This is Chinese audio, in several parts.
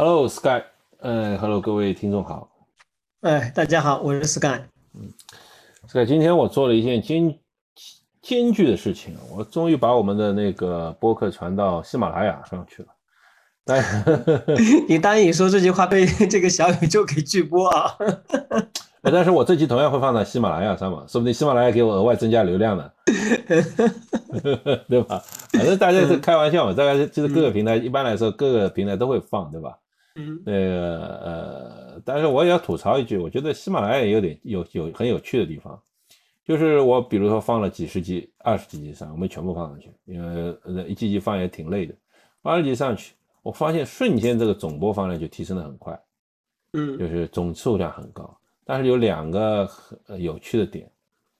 Hello Sky，嗯，Hello 各位听众好。哎，大家好，我是 Sky。嗯，Sky，今天我做了一件艰艰巨的事情，我终于把我们的那个播客传到喜马拉雅上去了。但 你答应说这句话被 这个小宇宙给拒播啊？但是我这期同样会放在喜马拉雅上嘛，说不定喜马拉雅给我额外增加流量呢，对吧？反正大家是开玩笑嘛，大家就是各个平台，一般来说各个平台都会放，对吧？嗯，那个呃，但是我也要吐槽一句，我觉得喜马拉雅有点有有很有趣的地方，就是我比如说放了几十集、二十几集上，我没全部放上去，因为呃一集集放也挺累的，二十集上去，我发现瞬间这个总播放量就提升的很快，嗯，就是总数量很高。但是有两个很有趣的点，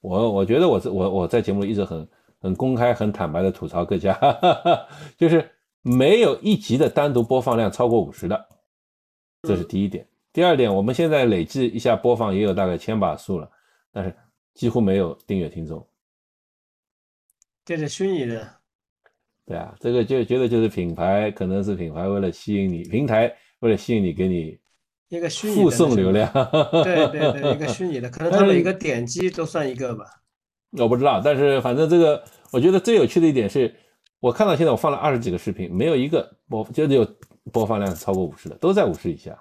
我我觉得我我我在节目里一直很很公开、很坦白的吐槽各家，就是没有一集的单独播放量超过五十的，这是第一点。第二点，我们现在累计一下播放也有大概千把数了，但是几乎没有订阅听众，这是虚拟的。对啊，这个就觉得就是品牌，可能是品牌为了吸引你，平台为了吸引你给你。一个虚拟附送流量，对对对，一个 虚拟的，可能他们一个点击都算一个吧。我不知道，但是反正这个，我觉得最有趣的一点是，我看到现在我放了二十几个视频，没有一个我就是有播放量超过五十的，都在五十以下。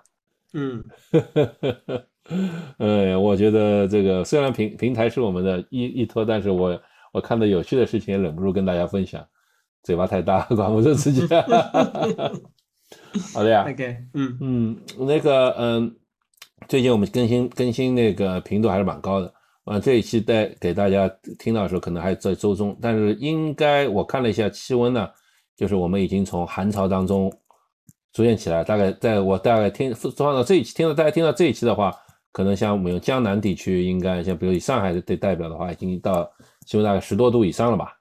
嗯，哎，我觉得这个虽然平平台是我们的依依托，但是我我看到有趣的事情也忍不住跟大家分享，嘴巴太大管不住自己。好的呀，OK，嗯嗯，那个嗯，最近我们更新更新那个频度还是蛮高的，啊，这一期带给大家听到的时候可能还在周中，但是应该我看了一下气温呢，就是我们已经从寒潮当中逐渐起来，大概在我大概听放到这一期听到大家听到这一期的话，可能像我们江南地区，应该像比如以上海的代表的话，已经到气温大概十多度以上了吧，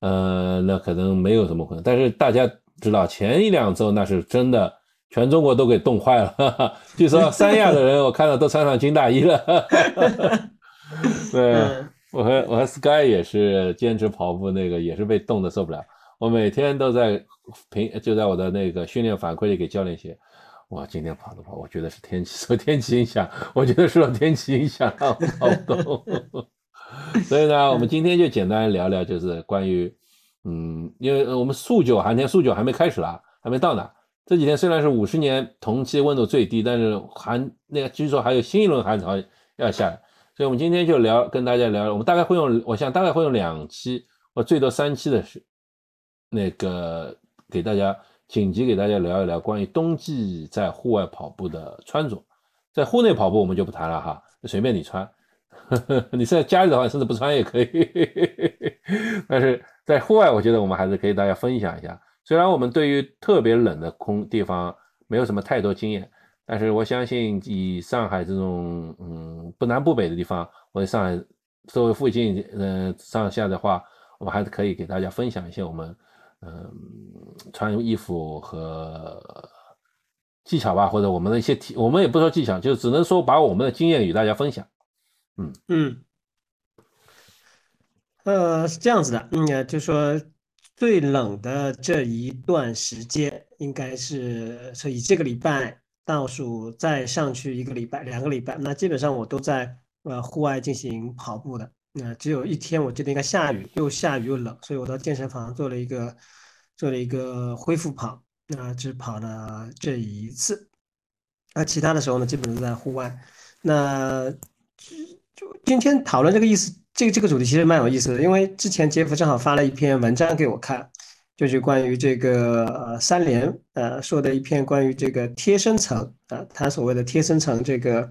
呃，那可能没有什么可能，但是大家。知道前一两周那是真的，全中国都给冻坏了。据说三亚的人我看到都穿上军大衣了。对我和我和 Sky 也是坚持跑步，那个也是被冻得受不了。我每天都在平就在我的那个训练反馈里给教练写，哇，今天跑的跑，我觉得是天气受天气影响，我觉得受天气影响让我跑动。所以呢，我们今天就简单聊聊，就是关于。嗯，因为我们数九寒天，数九还没开始啦，还没到呢。这几天虽然是五十年同期温度最低，但是寒那个据说还有新一轮寒潮要下来，所以我们今天就聊，跟大家聊，我们大概会用，我想大概会用两期，或最多三期的是那个给大家紧急给大家聊一聊关于冬季在户外跑步的穿着，在户内跑步我们就不谈了哈，随便你穿，你在家里的话甚至不穿也可以，但是。在户外，我觉得我们还是可以大家分享一下。虽然我们对于特别冷的空地方没有什么太多经验，但是我相信以上海这种嗯不南不北的地方，或者上海周围附近嗯上下的话，我们还是可以给大家分享一些我们嗯穿衣服和技巧吧，或者我们的一些体，我们也不说技巧，就只能说把我们的经验与大家分享。嗯嗯。呃，是这样子的，嗯，就说最冷的这一段时间，应该是所以这个礼拜倒数再上去一个礼拜、两个礼拜，那基本上我都在呃户外进行跑步的。那只有一天，我记得应该下雨，又下雨又冷，所以我到健身房做了一个做了一个恢复跑，那只跑了这一次。那其他的时候呢，基本都在户外。那就就今天讨论这个意思。这个这个主题其实蛮有意思的，因为之前杰夫正好发了一篇文章给我看，就是关于这个三联呃说的一篇关于这个贴身层啊，他所谓的贴身层这个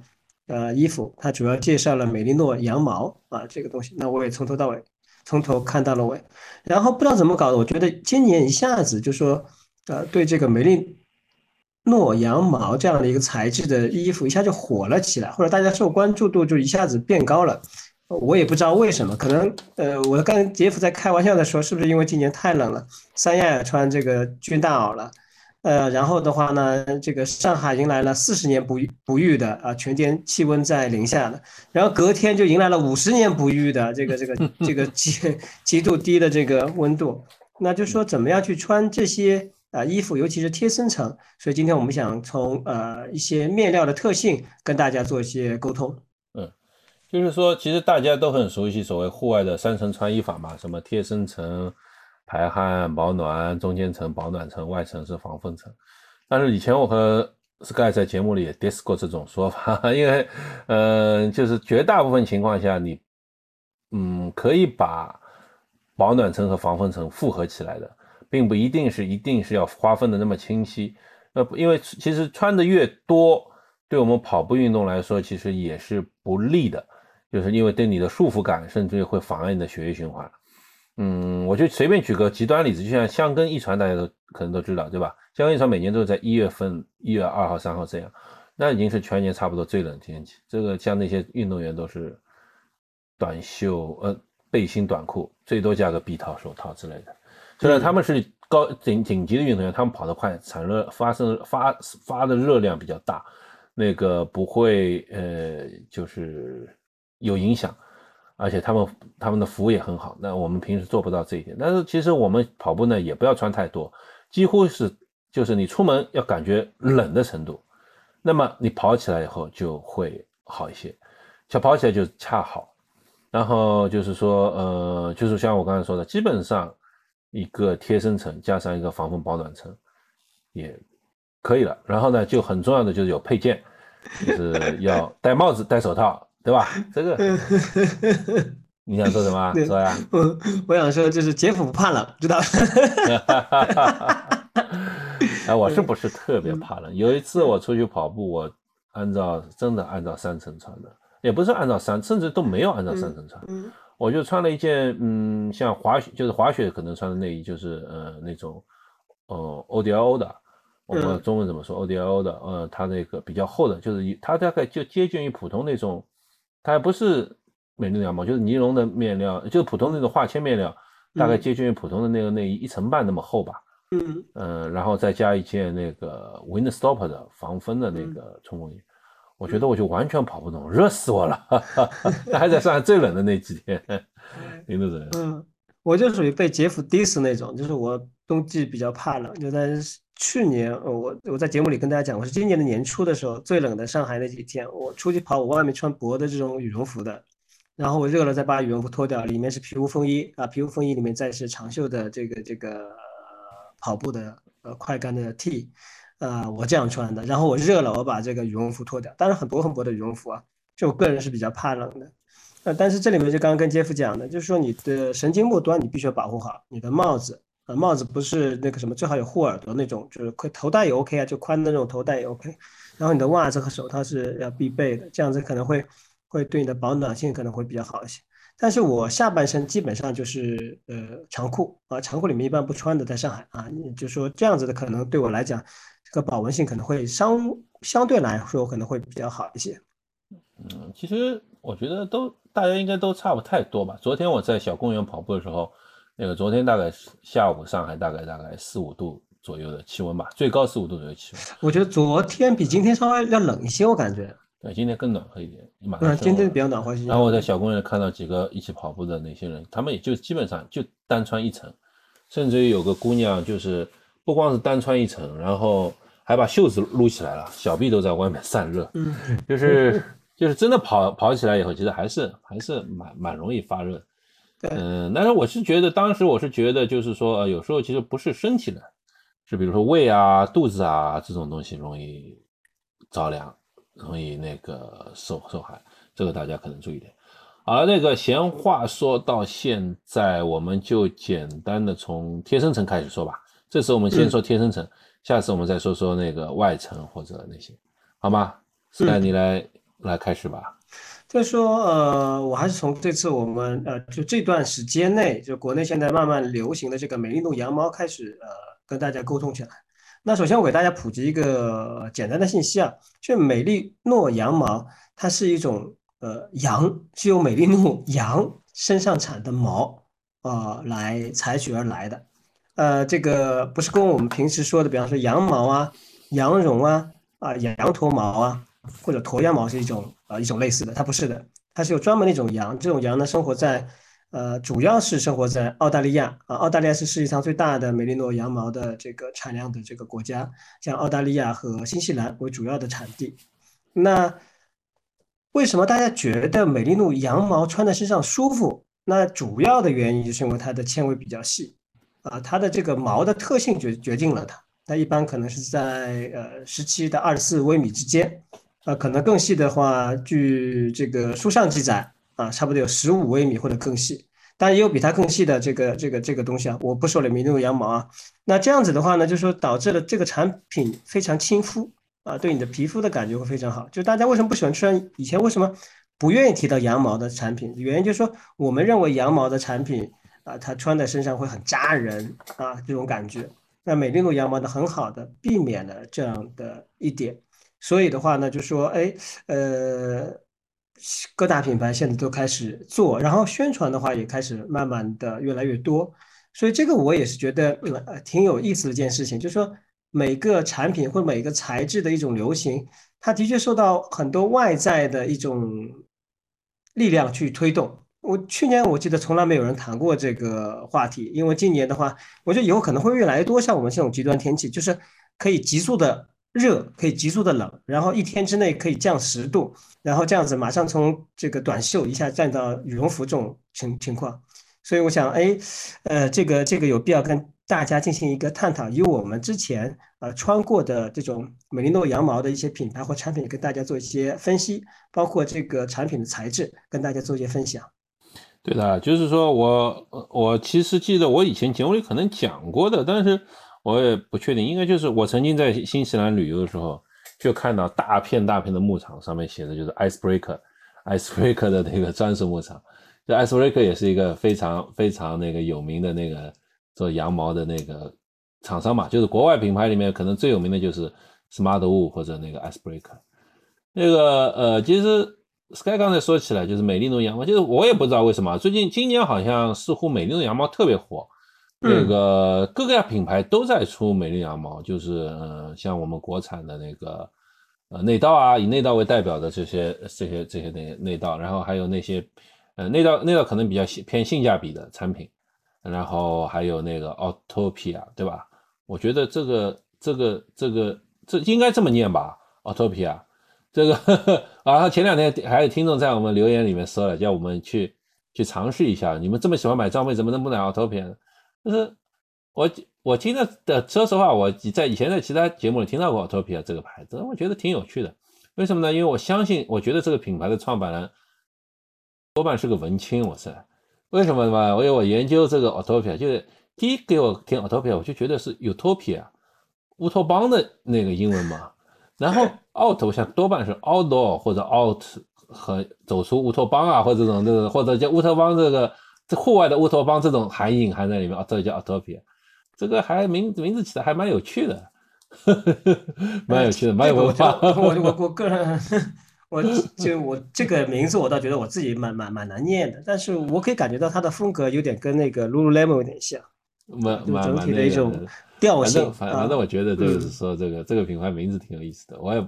呃衣服，他主要介绍了美利诺羊毛啊这个东西，那我也从头到尾从头看到了尾，然后不知道怎么搞的，我觉得今年一下子就说呃对这个美利诺羊毛这样的一个材质的衣服一下就火了起来，或者大家受关注度就一下子变高了。我也不知道为什么，可能呃，我刚杰夫在开玩笑的说，是不是因为今年太冷了，三亚也穿这个军大袄了，呃，然后的话呢，这个上海迎来了四十年不不遇的啊，全天气温在零下的，然后隔天就迎来了五十年不遇的这个这个 这个极极度低的这个温度，那就说怎么样去穿这些啊衣服，尤其是贴身层。所以今天我们想从呃一些面料的特性跟大家做一些沟通。嗯，就是说，其实大家都很熟悉所谓户外的三层穿衣法嘛，什么贴身层、排汗、保暖、中间层、保暖层、外层是防风层。但是以前我和 Sky 在节目里也 diss 过这种说法，因为，嗯，就是绝大部分情况下，你，嗯，可以把保暖层和防风层复合起来的，并不一定是一定是要划分的那么清晰。呃，因为其实穿的越多，对我们跑步运动来说，其实也是不利的，就是因为对你的束缚感，甚至会妨碍你的血液循环。嗯，我就随便举个极端例子，就像香根一传，大家都可能都知道，对吧？香根一传每年都是在一月份，一月二号、三号这样，那已经是全年差不多最冷天气。这个像那些运动员都是短袖、呃背心、短裤，最多加个臂套、手套之类的。虽然他们是高顶顶级的运动员，他们跑得快，产热发生发发的热量比较大，那个不会呃就是有影响。而且他们他们的服务也很好，那我们平时做不到这一点。但是其实我们跑步呢，也不要穿太多，几乎是就是你出门要感觉冷的程度，那么你跑起来以后就会好一些，就跑起来就恰好。然后就是说，呃，就是像我刚才说的，基本上一个贴身层加上一个防风保暖层也可以了。然后呢，就很重要的就是有配件，就是要戴帽子、戴手套。对吧？这个 你想说什么？说呀。我我想说就是杰夫不怕冷，知道吧？哎，我是不是特别怕冷？有一次我出去跑步，我按照真的按照三层穿的，也不是按照三，甚至都没有按照三层穿。我就穿了一件，嗯，像滑雪就是滑雪可能穿的内衣，就是呃那种，呃 O D O 的。我们中文怎么说 O D O 的？呃，它那个比较厚的，就是它大概就接近于普通那种。它不是美丽羊毛，就是尼龙的面料，就是普通的那种化纤面料，大概接近于普通的那个内衣一层半那么厚吧。嗯嗯，然后再加一件那个 wind stop 的防风的那个冲锋衣，我觉得我就完全跑不动，热死我了。那还在上海最冷的那几天，林主任。嗯，我就属于被杰夫 diss 那种，就是我冬季比较怕冷，就在。去年，我我在节目里跟大家讲，我是今年的年初的时候，最冷的上海那几天，我出去跑，我外面穿薄的这种羽绒服的，然后我热了再把羽绒服脱掉，里面是皮肤风衣啊，皮肤风衣里面再是长袖的这个这个跑步的呃快干的 T，呃，我这样穿的，然后我热了，我把这个羽绒服脱掉，当然很薄很薄的羽绒服啊，就我个人是比较怕冷的，呃，但是这里面就刚刚跟杰夫讲的，就是说你的神经末端你必须要保护好，你的帽子。呃，帽子不是那个什么，最好有护耳朵那种，就是可头戴也 OK 啊，就宽的那种头戴也 OK。然后你的袜子和手套是要必备的，这样子可能会会对你的保暖性可能会比较好一些。但是我下半身基本上就是呃长裤啊，长裤里面一般不穿的，在上海啊，就说这样子的可能对我来讲，这个保温性可能会相相对来说可能会比较好一些。嗯，其实我觉得都大家应该都差不太多吧。昨天我在小公园跑步的时候。那个昨天大概下午上海大概大概四五度左右的气温吧，最高四五度左右气温。我觉得昨天比今天稍微要冷一些，我感觉。对，今天更暖和一点。嗯，今天比较暖和一些。然后我在小公园看到几个一起跑步的那些人，他们也就基本上就单穿一层，甚至于有个姑娘就是不光是单穿一层，然后还把袖子撸起来了，小臂都在外面散热。嗯，就是就是真的跑跑起来以后，其实还是还是蛮蛮容易发热。嗯，但是我是觉得，当时我是觉得，就是说，呃，有时候其实不是身体冷，是比如说胃啊、肚子啊这种东西容易着凉，容易那个受受寒，这个大家可能注意点。而那个闲话说到现在，我们就简单的从贴身层开始说吧。这次我们先说贴身层，下次我们再说说那个外层或者那些，好吗？那你来来开始吧。所以说，呃，我还是从这次我们呃，就这段时间内，就国内现在慢慢流行的这个美丽诺羊毛开始，呃，跟大家沟通起来。那首先我给大家普及一个简单的信息啊，就美丽诺羊毛，它是一种呃羊，是由美丽诺羊身上产的毛啊来采取而来的。呃，这个不是跟我们平时说的，比方说羊毛啊、羊绒啊、啊羊驼毛啊。或者驼羊毛是一种啊一种类似的，它不是的，它是有专门的一种羊，这种羊呢生活在呃，主要是生活在澳大利亚啊，澳大利亚是世界上最大的美利诺羊毛的这个产量的这个国家，像澳大利亚和新西兰为主要的产地。那为什么大家觉得美利诺羊毛穿在身上舒服？那主要的原因就是因为它的纤维比较细啊，它的这个毛的特性决决定了它。它一般可能是在呃十七到二十四微米之间，啊，可能更细的话，据这个书上记载啊，差不多有十五微米或者更细。当然也有比它更细的这个这个这个东西啊，我不说了，美利诺羊毛啊。那这样子的话呢，就说导致了这个产品非常亲肤啊，对你的皮肤的感觉会非常好。就大家为什么不喜欢穿？以前为什么不愿意提到羊毛的产品？原因就是说，我们认为羊毛的产品啊，它穿在身上会很扎人啊，这种感觉。那美利诺羊毛呢，很好的避免了这样的一点。所以的话呢，就说，哎，呃。各大品牌现在都开始做，然后宣传的话也开始慢慢的越来越多，所以这个我也是觉得呃挺有意思的一件事情，就是说每个产品或每个材质的一种流行，它的确受到很多外在的一种力量去推动。我去年我记得从来没有人谈过这个话题，因为今年的话，我觉得以后可能会越来越多像我们这种极端天气，就是可以急速的。热可以急速的冷，然后一天之内可以降十度，然后这样子马上从这个短袖一下站到羽绒服这种情情况，所以我想，哎，呃，这个这个有必要跟大家进行一个探讨，以我们之前呃穿过的这种美利诺羊毛的一些品牌或产品，跟大家做一些分析，包括这个产品的材质，跟大家做一些分享。对的，就是说我我其实记得我以前节目里可能讲过的，但是。我也不确定，应该就是我曾经在新西兰旅游的时候，就看到大片大片的牧场，上面写的就是 Icebreaker，Icebreaker 的那个专属牧场。就 Icebreaker 也是一个非常非常那个有名的那个做羊毛的那个厂商嘛，就是国外品牌里面可能最有名的就是 Smartwool 或者那个 Icebreaker。那个呃，其实 Sky 刚才说起来就是美利奴羊毛，就是我也不知道为什么最近今年好像似乎美利奴羊毛特别火。那个各个品牌都在出美丽羊毛，就是呃，像我们国产的那个呃内道啊，以内道为代表的这些这些这些内内道，然后还有那些呃内道内道可能比较偏性价比的产品，然后还有那个 Autopia，对吧？我觉得这个这个这个这应该这么念吧，Autopia，这个 啊，前两天还有听众在我们留言里面说了，叫我们去去尝试一下，你们这么喜欢买装备，怎么能不买 Autopia？就是我我听的的，说实话，我在以前在其他节目里听到过 Autopia 这个牌子，我觉得挺有趣的。为什么呢？因为我相信，我觉得这个品牌的创办人多半是个文青。我是为什么呢？因为我研究这个 Autopia，就是第一给我听 Autopia，我就觉得是 Utopia 乌托邦的那个英文嘛。然后 Out，我想多半是 Outdoor 或者 Out 和走出乌托邦啊，或者这种这个或者叫乌托邦这个。这户外的乌托邦这种含义含在里面啊，这叫 Autopia，这个还名名字起的还蛮有趣的，蛮有趣的，蛮有文化。我我我个人，我就我这个名字我倒觉得我自己蛮蛮蛮难念的，但是我可以感觉到它的风格有点跟那个 Lululemon 有点像，蛮蛮整体的一种调性。反正反正我觉得就是说这个这个品牌名字挺有意思的，我也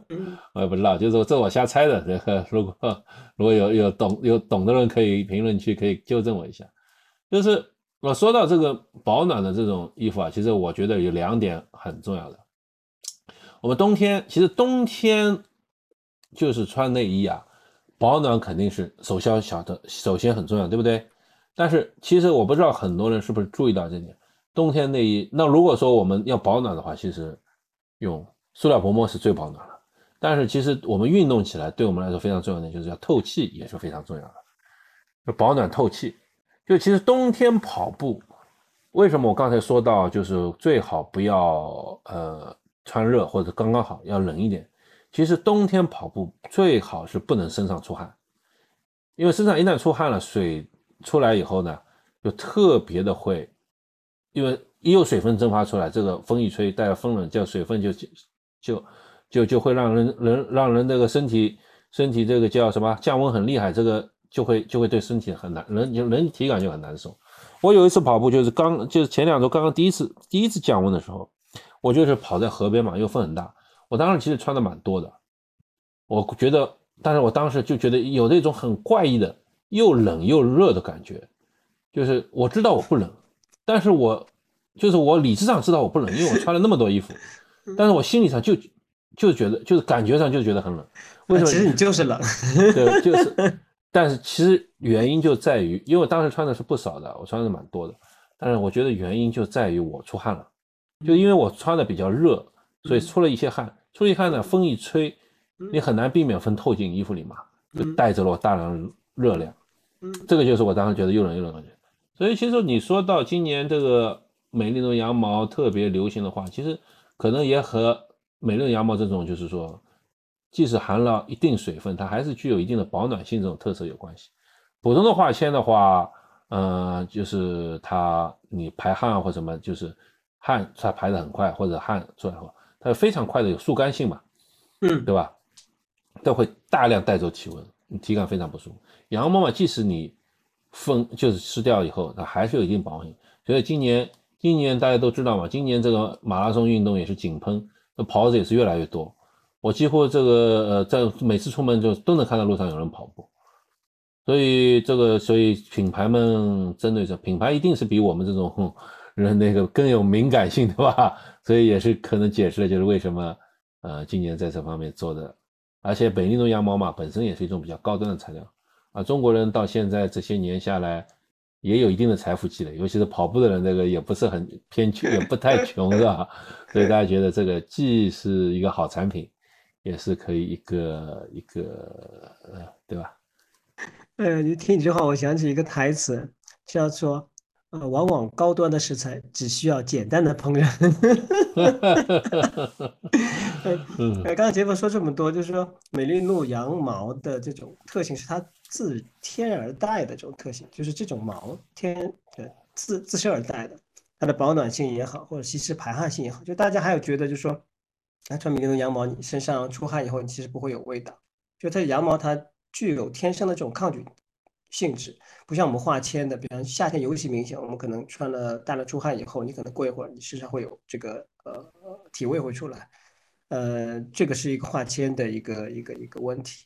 我也不知道，就是这我瞎猜的。这个如果如果有有懂有懂的人可以评论区可以纠正我一下。就是我说到这个保暖的这种衣服啊，其实我觉得有两点很重要的。我们冬天其实冬天就是穿内衣啊，保暖肯定是首先晓得，首先很重要，对不对？但是其实我不知道很多人是不是注意到这点，冬天内衣那如果说我们要保暖的话，其实用塑料薄膜是最保暖了。但是其实我们运动起来对我们来说非常重要的就是要透气也是非常重要的，就保暖透气。就其实冬天跑步，为什么我刚才说到就是最好不要呃穿热或者刚刚好要冷一点？其实冬天跑步最好是不能身上出汗，因为身上一旦出汗了，水出来以后呢，就特别的会，因为一有水分蒸发出来，这个风一吹带着风冷，叫水分就就就就会让人人让人这个身体身体这个叫什么降温很厉害，这个。就会就会对身体很难，人就人体感就很难受。我有一次跑步，就是刚就是前两周刚刚第一次第一次降温的时候，我就是跑在河边嘛，又风很大。我当时其实穿的蛮多的，我觉得，但是我当时就觉得有那种很怪异的又冷又热的感觉，就是我知道我不冷，但是我就是我理智上知道我不冷，因为我穿了那么多衣服，但是我心理上就就觉得就是感觉上就觉得很冷。为什么？其实你就是冷。对，就是，但是其实原因就在于，因为我当时穿的是不少的，我穿的蛮多的，但是我觉得原因就在于我出汗了，就因为我穿的比较热，所以出了一些汗，出了一汗呢，风一吹，你很难避免风透进衣服里嘛，就带走了我大量热量。嗯，这个就是我当时觉得又冷又冷的感觉。所以其实你说到今年这个美丽的羊毛特别流行的话，其实可能也和美丽的羊毛这种就是说。即使含了一定水分，它还是具有一定的保暖性这种特色有关系。普通的化纤的话，嗯，就是它你排汗或什么，就是汗它排的很快，或者汗出来后，它非常快的有速干性嘛，嗯，对吧？都会大量带走体温，你体感非常不舒服。羊毛嘛，即使你风就是湿掉以后，它还是有一定保温性。所以今年今年大家都知道嘛，今年这个马拉松运动也是井喷，那跑者也是越来越多。我几乎这个呃，在每次出门就都能看到路上有人跑步，所以这个所以品牌们针对这品牌一定是比我们这种 人那个更有敏感性，对吧？所以也是可能解释了就是为什么呃今年在这方面做的，而且北利诺羊毛嘛本身也是一种比较高端的材料啊，中国人到现在这些年下来也有一定的财富积累，尤其是跑步的人，这个也不是很偏穷，也不太 穷，是吧？所以大家觉得这个既是一个好产品。也是可以一个一个呃，对吧？呃，你听你这话，我想起一个台词，叫做“呃，往往高端的食材只需要简单的烹饪。”嗯，刚刚杰夫说这么多，就是说美丽鹿羊毛的这种特性是它自天而带的这种特性，就是这种毛天呃自自身而带的，它的保暖性也好，或者吸湿排汗性也好，就大家还有觉得就是说。那穿美利诺羊毛，你身上出汗以后，你其实不会有味道。就它羊毛，它具有天生的这种抗菌性质，不像我们化纤的，比方夏天尤其明显。我们可能穿了大量出汗以后，你可能过一会儿，你身上会有这个呃体味会出来。呃，这个是一个化纤的一个一个一个问题。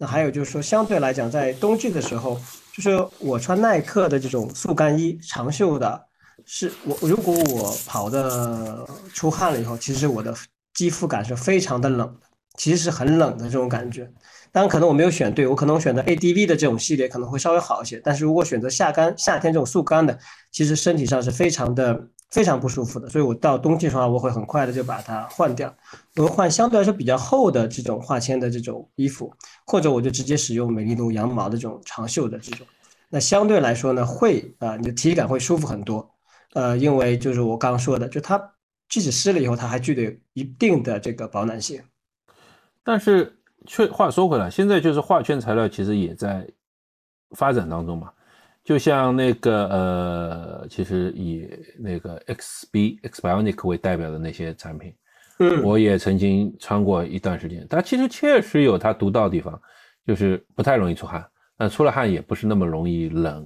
那还有就是说，相对来讲，在冬季的时候，就是我穿耐克的这种速干衣，长袖的，是我如果我跑的出汗了以后，其实我的。肌肤感是非常的冷的，其实是很冷的这种感觉。当然，可能我没有选对，我可能选择 ADV 的这种系列可能会稍微好一些。但是如果选择夏干夏天这种速干的，其实身体上是非常的非常不舒服的。所以我到冬季的话，我会很快的就把它换掉，我会换相对来说比较厚的这种化纤的这种衣服，或者我就直接使用美利奴羊毛的这种长袖的这种。那相对来说呢，会啊，你的体感会舒服很多。呃，因为就是我刚刚说的，就它。即使湿了以后，它还具备一定的这个保暖性。但是，却话说回来，现在就是化纤材料其实也在发展当中嘛。就像那个呃，其实以那个 XB Xbionic 为代表的那些产品，嗯，我也曾经穿过一段时间。它其实确实有它独到的地方，就是不太容易出汗，但出了汗也不是那么容易冷。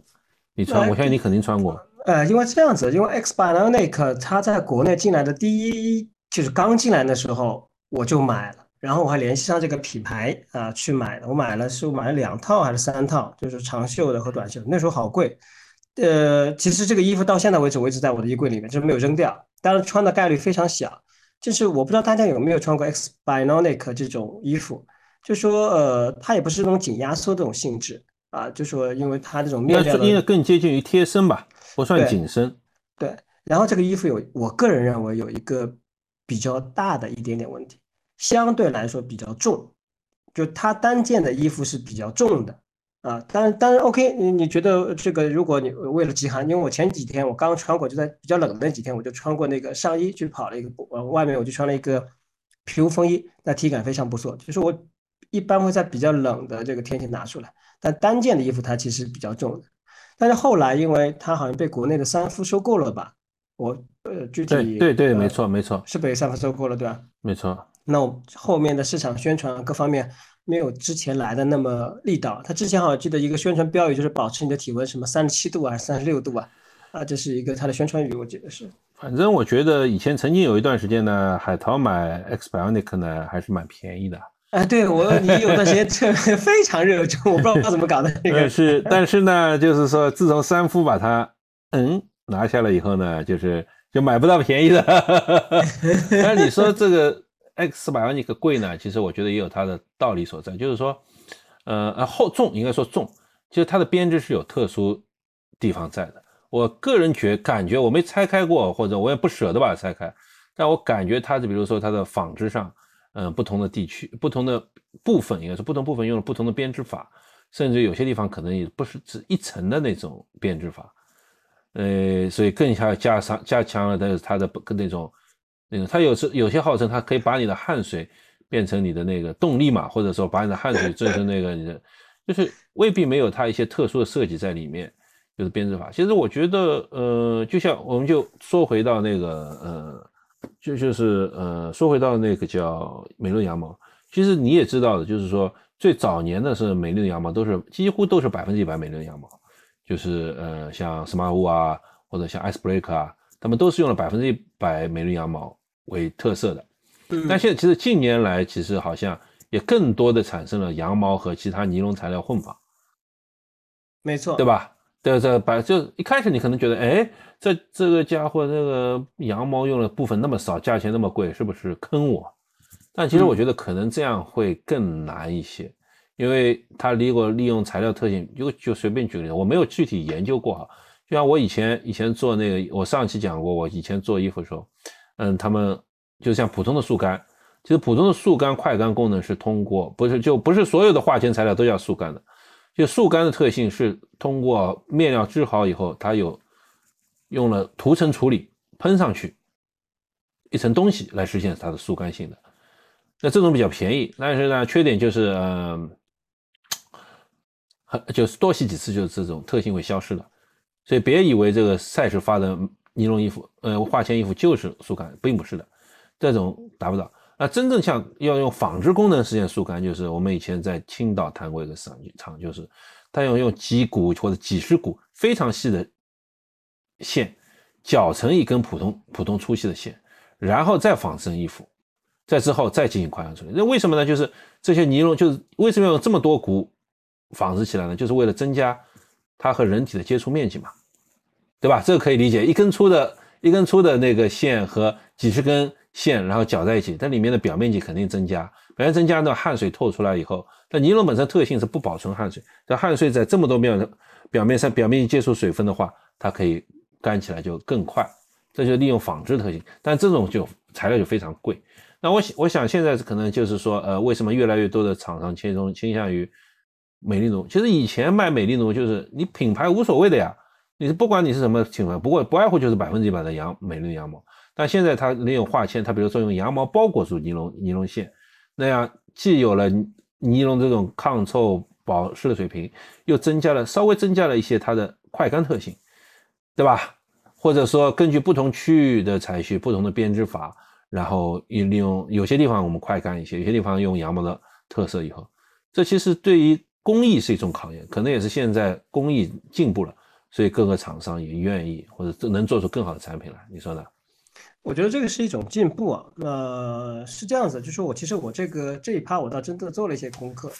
你穿，我相信你肯定穿过。呃，因为这样子，因为 X Bionic 它在国内进来的第一就是刚进来的时候我就买了，然后我还联系上这个品牌啊去买的。我买了是买了两套还是三套，就是长袖的和短袖。那时候好贵，呃，其实这个衣服到现在为止我一直在我的衣柜里面，就是没有扔掉，当然穿的概率非常小。就是我不知道大家有没有穿过 X Bionic 这种衣服，就说呃，它也不是那种紧压缩这种性质啊，就说因为它这种面料，应该更接近于贴身吧。不算紧身，对。然后这个衣服有，我个人认为有一个比较大的一点点问题，相对来说比较重，就它单件的衣服是比较重的啊。当然，当然，OK，你你觉得这个，如果你为了极寒，因为我前几天我刚穿过，就在比较冷的那几天，我就穿过那个上衣去跑了一个步，呃，外面我就穿了一个皮肤风衣，那体感非常不错。就是我一般会在比较冷的这个天气拿出来，但单件的衣服它其实比较重的。但是后来，因为它好像被国内的三夫收购了吧？我呃，具体对对对，没错没错，是被三夫收购了，对吧？没错。那我后面的市场宣传各方面没有之前来的那么力道。他之前好像记得一个宣传标语就是保持你的体温什么三十七度还是三十六度啊？啊，这是一个他的宣传语，我记得是。反正我觉得以前曾经有一段时间呢，海淘买 X Bionic 呢还是蛮便宜的。哎，对我，你有段时间特 非常热衷，我不知道怎么搞的那个。是，但是呢，就是说，自从三夫把它嗯拿下了以后呢，就是就买不到便宜的。但是你说这个 X 四百万尼克贵呢，其实我觉得也有它的道理所在，就是说，呃呃厚重应该说重，其实它的编织是有特殊地方在的。我个人觉感觉我没拆开过，或者我也不舍得把它拆开，但我感觉它是，比如说它的纺织上。嗯，不同的地区、不同的部分，应该是不同部分用了不同的编织法，甚至有些地方可能也不是只一层的那种编织法，呃，所以更加加上加强了的它的跟那种那个，它有时有些号称它可以把你的汗水变成你的那个动力嘛，或者说把你的汗水做成那个你的，就是未必没有它一些特殊的设计在里面，就是编织法。其实我觉得，呃，就像我们就说回到那个，呃。就就是呃，说回到那个叫美伦羊毛，其实你也知道的，就是说最早年的是美伦羊毛都是几乎都是百分之一百美伦羊毛，就是呃像 Smart 啊或者像 Icebreaker 啊，他们都是用了百分之一百美伦羊毛为特色的。但现在其实近年来其实好像也更多的产生了羊毛和其他尼龙材料混纺，没错，对吧？对这把就一开始你可能觉得，哎，这这个家伙这个羊毛用的部分那么少，价钱那么贵，是不是坑我？但其实我觉得可能这样会更难一些，因为它如果利用材料特性，就就随便举个例子，我没有具体研究过哈。就像我以前以前做那个，我上期讲过，我以前做衣服的时候，嗯，他们就像普通的速干，其实普通的速干快干功能是通过，不是就不是所有的化纤材料都要速干的。就速干的特性是通过面料织好以后，它有用了涂层处理喷上去一层东西来实现它的速干性的。那这种比较便宜，但是呢，缺点就是嗯，很就是多洗几次，就是这种特性会消失了。所以别以为这个赛事发的尼龙衣服，呃，化纤衣服就是速干，并不是的，这种达不到。那真正像要用纺织功能实现速干，就是我们以前在青岛谈过一个厂厂，就是它要用几股或者几十股非常细的线，绞成一根普通普通粗细的线，然后再纺成衣服，在之后再进行跨洋处理。那为什么呢？就是这些尼龙，就是为什么要用这么多股纺织起来呢？就是为了增加它和人体的接触面积嘛，对吧？这个可以理解，一根粗的一根粗的那个线和几十根。线然后搅在一起，它里面的表面积肯定增加，表面增加呢，汗水透出来以后，那尼龙本身特性是不保存汗水，这汗水在这么多面表面上表面接触水分的话，它可以干起来就更快，这就利用纺织特性，但这种就材料就非常贵。那我我想现在可能就是说，呃，为什么越来越多的厂商倾中倾向于美丽奴？其实以前卖美丽奴就是你品牌无所谓的呀，你是不管你是什么情况，不过不外乎就是百分之一百的羊美丽羊毛。但现在它利用化纤，它比如说用羊毛包裹住尼龙尼龙线，那样既有了尼龙这种抗臭保湿的水平，又增加了稍微增加了一些它的快干特性，对吧？或者说根据不同区域的采取不同的编织法，然后利用有些地方我们快干一些，有些地方用羊毛的特色以后，这其实对于工艺是一种考验，可能也是现在工艺进步了，所以各个厂商也愿意或者能做出更好的产品来，你说呢？我觉得这个是一种进步啊，呃，是这样子，就是我其实我这个这一趴我倒真的做了一些功课，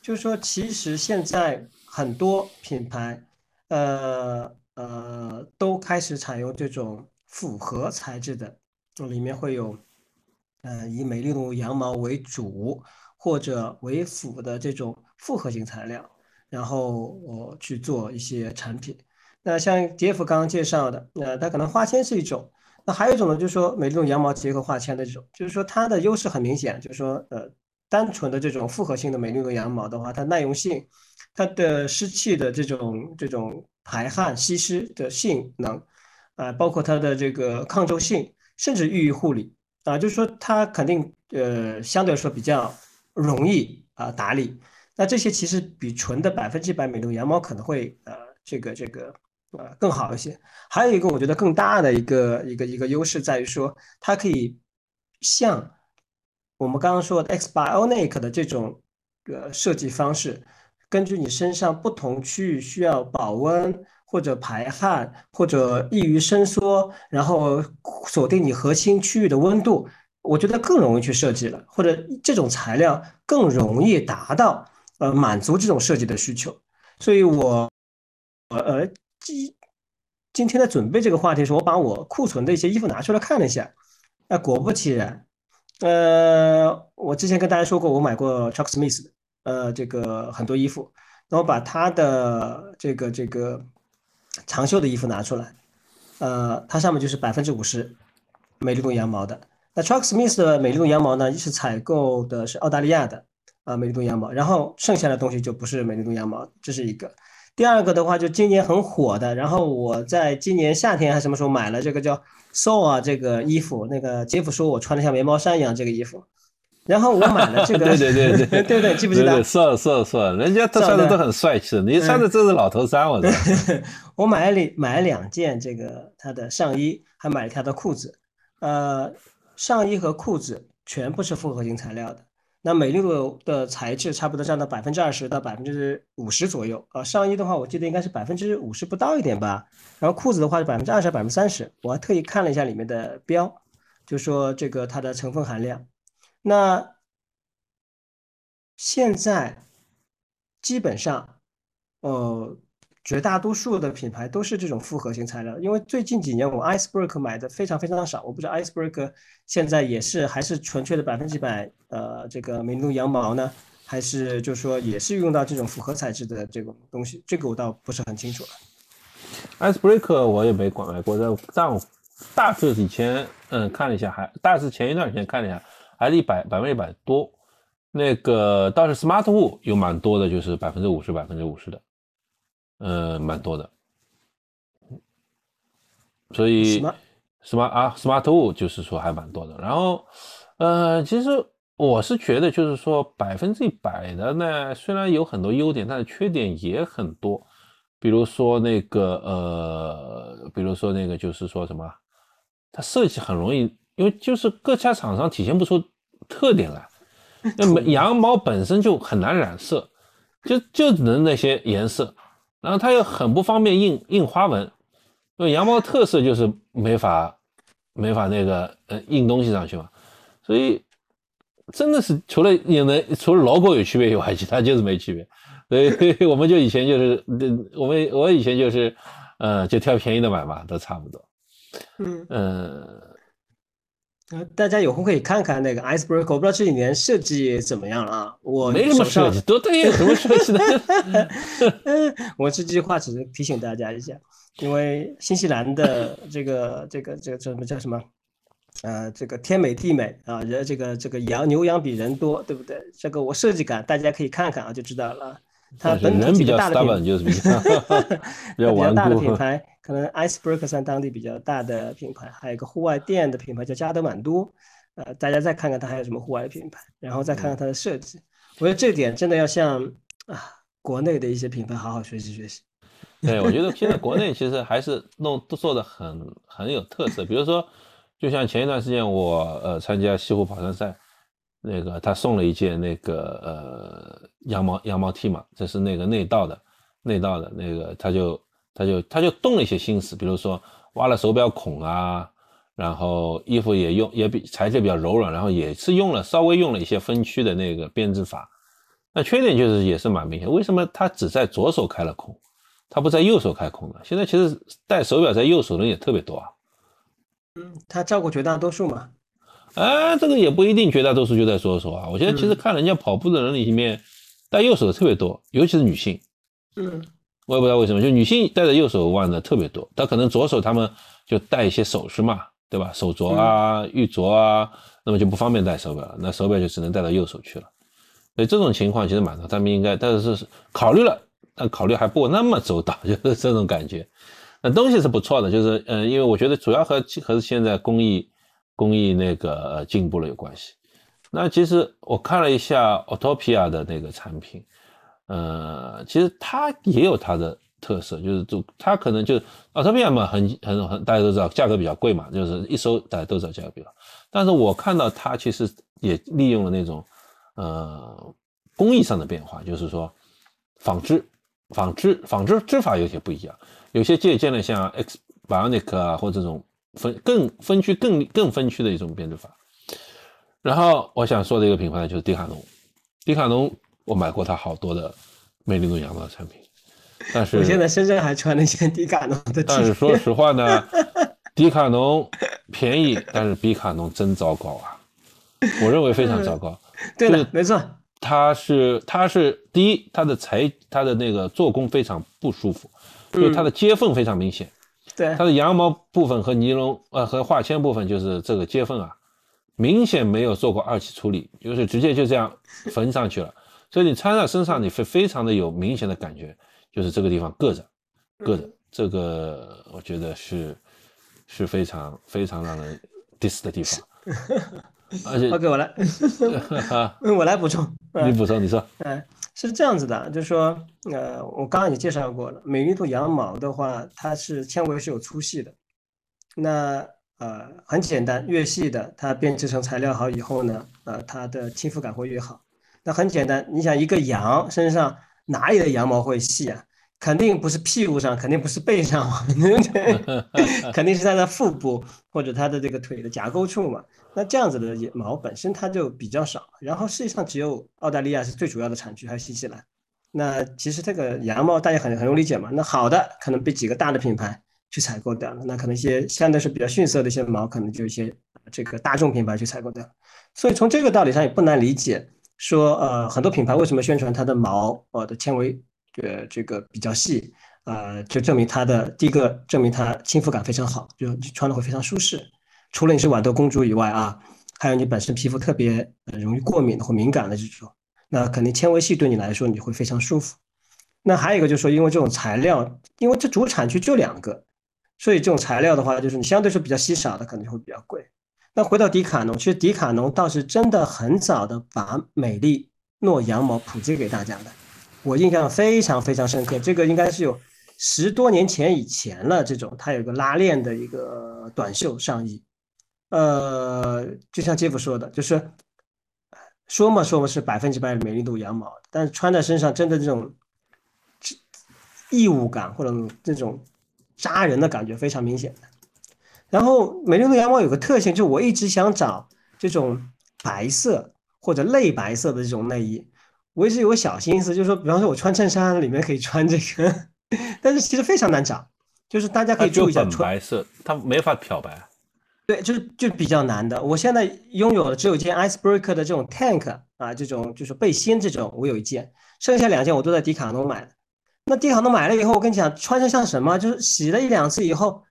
就是说其实现在很多品牌，呃呃，都开始采用这种复合材质的，就里面会有，呃，以美丽奴羊毛为主或者为辅的这种复合型材料，然后我去做一些产品。那像杰夫刚刚介绍的，那它可能花纤是一种。那还有一种呢，就是说美利奴羊毛结合化纤的这种，就是说它的优势很明显，就是说呃，单纯的这种复合性的美利奴羊毛的话，它耐用性、它的湿气的这种这种排汗吸湿的性能，啊，包括它的这个抗皱性，甚至易于护理啊，就是说它肯定呃相对来说比较容易啊打理。那这些其实比纯的百分之百美利奴羊毛可能会呃这个这个。呃，更好一些。还有一个，我觉得更大的一个一个一个优势在于说，它可以像我们刚刚说的 X Bionic 的这种呃设计方式，根据你身上不同区域需要保温或者排汗或者易于伸缩，然后锁定你核心区域的温度，我觉得更容易去设计了，或者这种材料更容易达到呃满足这种设计的需求。所以我呃今今天的准备这个话题的时，我把我库存的一些衣服拿出来看了一下，那果不其然，呃，我之前跟大家说过，我买过 Chuck Smith 的呃这个很多衣服，那我把他的这个这个长袖的衣服拿出来，呃，它上面就是百分之五十美利奴羊毛的。那 Chuck Smith 的美利奴羊毛呢，是采购的是澳大利亚的啊美利奴羊毛，然后剩下的东西就不是美利奴羊毛，这是一个。第二个的话，就今年很火的，然后我在今年夏天还什么时候买了这个叫 So 啊这个衣服，那个杰夫说我穿的像棉毛衫一样这个衣服，然后我买了这个，对对对对对对，记不记得？是是是，人家都穿的都很帅气，你穿的这是老头衫，我的。我买了两买了两件这个他的上衣，还买了他的裤子，呃。上衣和裤子全部是复合型材料的，那美利奴的材质差不多占到百分之二十到百分之五十左右啊。上衣的话，我记得应该是百分之五十不到一点吧。然后裤子的话是百分之二十百分之三十，我还特意看了一下里面的标，就说这个它的成分含量。那现在基本上，呃。绝大多数的品牌都是这种复合型材料，因为最近几年我 Iceberg 买的非常非常少，我不知道 Iceberg 现在也是还是纯粹的百分之百呃这个美利奴羊毛呢，还是就是说也是用到这种复合材质的这种东西，这个我倒不是很清楚了。Iceberg 我也没管买过，但但大致以前嗯看了一下，还大致前一段时间看了一下，还是一百百分之一百多。那个倒是 Smartwool 有蛮多的，就是百分之五十百分之五十的。呃，蛮多的，所以 smart 啊，smart wool 就是说还蛮多的。然后，呃，其实我是觉得，就是说百分之一百的呢，虽然有很多优点，但是缺点也很多。比如说那个，呃，比如说那个，就是说什么，它设计很容易，因为就是各家厂商体现不出特点来。那羊毛本身就很难染色，就就只能那些颜色。然后它又很不方便印印花纹，因为羊毛特色就是没法没法那个呃印东西上去嘛，所以真的是除了有的除了 logo 有区别以外，其他就是没区别。所以 我们就以前就是 我们我以前就是呃就挑便宜的买嘛，都差不多。嗯呃。呃，大家有空可以看看那个 Iceberg，我不知道这几年设计怎么样了啊？我没什么设计，都对，有什么设计的？我这句话只是提醒大家一下，因为新西兰的这个这个这个叫什么叫什么？呃，这个天美地美啊，人这个这个羊牛羊比人多，对不对？这个我设计感大家可以看看啊，就知道了。它本土比较大的品就是比较 比较大的品牌，可能 Iceberg 算当地比较大的品牌，还有一个户外店的品牌叫加德满都，呃，大家再看看它还有什么户外的品牌，然后再看看它的设计，我觉得这点真的要向啊国内的一些品牌好好学习学习。对，我觉得现在国内其实还是弄都做的很很有特色，比如说，就像前一段时间我呃参加西湖跑山赛。那个他送了一件那个呃羊毛羊毛 T 嘛，这是那个内道的，内道的那个他就他就他就动了一些心思，比如说挖了手表孔啊，然后衣服也用也比材质比较柔软，然后也是用了稍微用了一些分区的那个编织法。那缺点就是也是蛮明显，为什么他只在左手开了孔，他不在右手开孔呢？现在其实戴手表在右手的人也特别多啊。嗯，他照顾绝大多数嘛。哎，这个也不一定，绝大多数就在左手啊。我觉得其实看人家跑步的人里面，戴右手的特别多，尤其是女性。嗯，我也不知道为什么，就女性戴着右手腕的特别多。她可能左手她们就戴一些首饰嘛，对吧？手镯啊、玉镯啊，那么就不方便戴手表了，那手表就只能戴到右手去了。所以这种情况其实蛮多，他们应该，但是考虑了，但考虑还不那么周到，就是这种感觉。那东西是不错的，就是嗯，因为我觉得主要和和现在工艺。工艺那个进步了有关系。那其实我看了一下 Autopia 的那个产品，呃，其实它也有它的特色，就是就它可能就 Autopia 嘛，很很很大家都知道价格比较贵嘛，就是一收大家都知道价格比较。但是我看到它其实也利用了那种呃工艺上的变化，就是说纺织、纺织、纺织织法有些不一样，有些借鉴了像 X Bionic 啊或这种。分更分区更更分区的一种编织法，然后我想说的一个品牌就是迪卡侬，迪卡侬我买过他好多的美利奴羊毛的产品，但是我现在身上还穿了一件迪卡侬的但是说，实话呢，迪卡侬便宜，但是比卡侬真糟糕啊，我认为非常糟糕。对，的没错，它是它是第一，它的材它的那个做工非常不舒服，就是它的接缝非常明显。对它的羊毛部分和尼龙呃和化纤部分就是这个接缝啊，明显没有做过二期处理，就是直接就这样缝上去了，所以你穿在身上你会非常的有明显的感觉，就是这个地方硌着，硌着，这个我觉得是是非常非常让人 diss 的地方，而且 OK，我来，我来补充。你补充你说，嗯，是这样子的，就是说，呃，我刚刚也介绍过了，美利度羊毛的话，它是纤维是有粗细的，那呃很简单，越细的它编织成材料好以后呢，呃，它的亲肤感会越好。那很简单，你想一个羊身上哪里的羊毛会细啊？肯定不是屁股上，肯定不是背上嘛，对不对？肯定是它的腹部或者它的这个腿的夹沟处嘛。那这样子的毛本身它就比较少，然后世界上只有澳大利亚是最主要的产区，还有新西兰。那其实这个羊毛大家很很容易理解嘛。那好的可能被几个大的品牌去采购掉了，那可能一些相对是比较逊色的一些毛，可能就一些这个大众品牌去采购掉。所以从这个道理上也不难理解，说呃很多品牌为什么宣传它的毛呃的纤维呃这个比较细，呃就证明它的第一个证明它亲肤感非常好，就穿的会非常舒适。除了你是豌豆公主以外啊，还有你本身皮肤特别容易过敏或敏感的这种，那肯定纤维细对你来说你会非常舒服。那还有一个就是说，因为这种材料，因为这主产区就两个，所以这种材料的话，就是你相对是比较稀少的，可能就会比较贵。那回到迪卡侬，其实迪卡侬倒是真的很早的把美丽诺羊毛普及给大家的，我印象非常非常深刻。这个应该是有十多年前以前了，这种它有个拉链的一个短袖上衣。呃，就像杰夫说的，就是说嘛说嘛是百分之百美丽度羊毛，但是穿在身上真的这种异物感或者这种扎人的感觉非常明显的。然后美丽度羊毛有个特性，就我一直想找这种白色或者类白色的这种内衣，我一直有个小心思，就是说，比方说我穿衬衫里面可以穿这个，但是其实非常难找，就是大家可以注意一下纯。白色，它没法漂白。对，就是就比较难的。我现在拥有的只有一件 Icebreaker 的这种 tank 啊，这种就是背心这种，我有一件，剩下两件我都在迪卡侬买的。那迪卡侬买了以后，我跟你讲，穿上像什么？就是洗了一两次以后，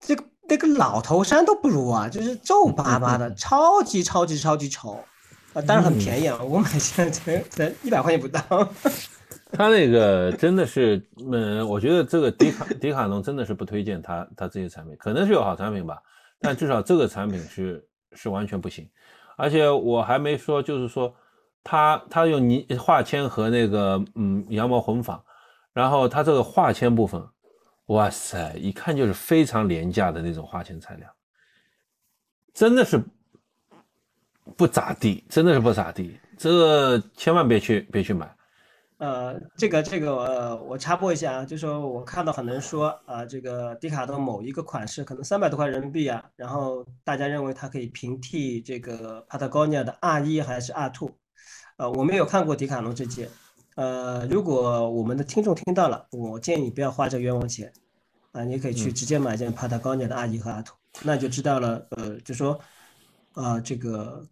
这个那个老头衫都不如啊，就是皱巴巴的，超级超级超级丑啊！当然很便宜啊，我买现在才才一百块钱不到。他那个真的是，嗯，我觉得这个迪卡迪卡侬真的是不推荐他他这些产品，可能是有好产品吧，但至少这个产品是是完全不行。而且我还没说，就是说他他用泥化纤和那个嗯羊毛混纺，然后他这个化纤部分，哇塞，一看就是非常廉价的那种花钱材料，真的是不咋地，真的是不咋地，这个千万别去别去买。呃，这个这个呃，我插播一下啊，就说我看到很多人说啊，这个迪卡侬某一个款式可能三百多块人民币啊，然后大家认为它可以平替这个 Patagonia 的 R 一还是 R two，呃，我没有看过迪卡侬这件，呃，如果我们的听众听到了，我建议你不要花这冤枉钱，啊，你可以去直接买件 Patagonia 的阿姨和 R two，那就知道了，呃，就说，啊，这个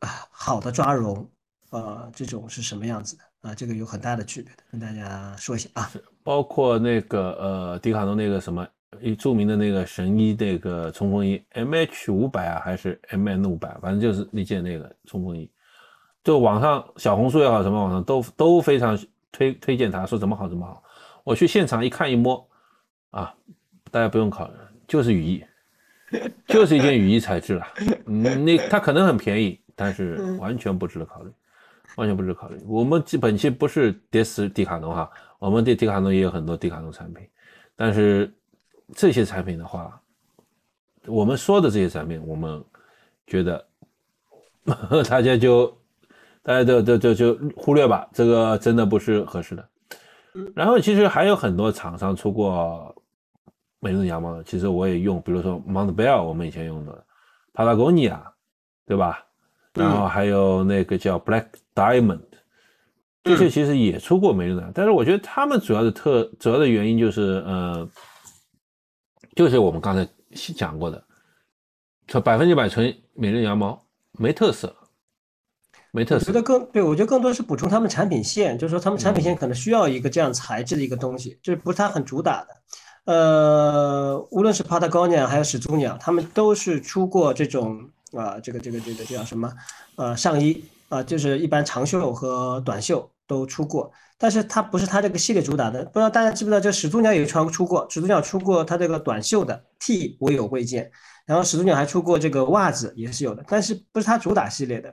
啊好的抓绒，呃，这种是什么样子的？啊，这个有很大的区别的，跟大家说一下啊。包括那个呃，迪卡侬那个什么一著名的那个神医那个冲锋衣，M H 五百啊，还是 M N 五百，反正就是那件那个冲锋衣，就网上小红书也好，什么网上都都非常推推荐它，说怎么好怎么好。我去现场一看一摸，啊，大家不用考虑，就是雨衣，就是一件雨衣材质了。嗯，那它可能很便宜，但是完全不值得考虑。完全不值得考虑。我们这本期不是 diss 迪卡侬哈，我们对迪卡侬也有很多迪卡侬产品，但是这些产品的话，我们说的这些产品，我们觉得 大家就大家就就就就忽略吧，这个真的不是合适的。然后其实还有很多厂商出过美容羊毛的，其实我也用，比如说 Montbell，我们以前用的，Patagonia，对吧？然后还有那个叫 Black Diamond，这些其实也出过美丽暖，但是我觉得他们主要的特主要的原因就是，呃，就是我们刚才讲过的，说百分之百纯美丽羊毛没特色。没特色。我觉得更对，我觉得更多是补充他们产品线，就是说他们产品线可能需要一个这样材质的一个东西，就是不是它很主打的。呃，无论是 Patagonia 还有始祖鸟，他们都是出过这种啊，这个这个这个叫什么？呃，上衣啊，就是一般长袖和短袖都出过，但是它不是它这个系列主打的。不知道大家知不知道，这始祖鸟也穿出过，始祖鸟出过它这个短袖的 T，我有过一件，然后始祖鸟还出过这个袜子也是有的，但是不是它主打系列的。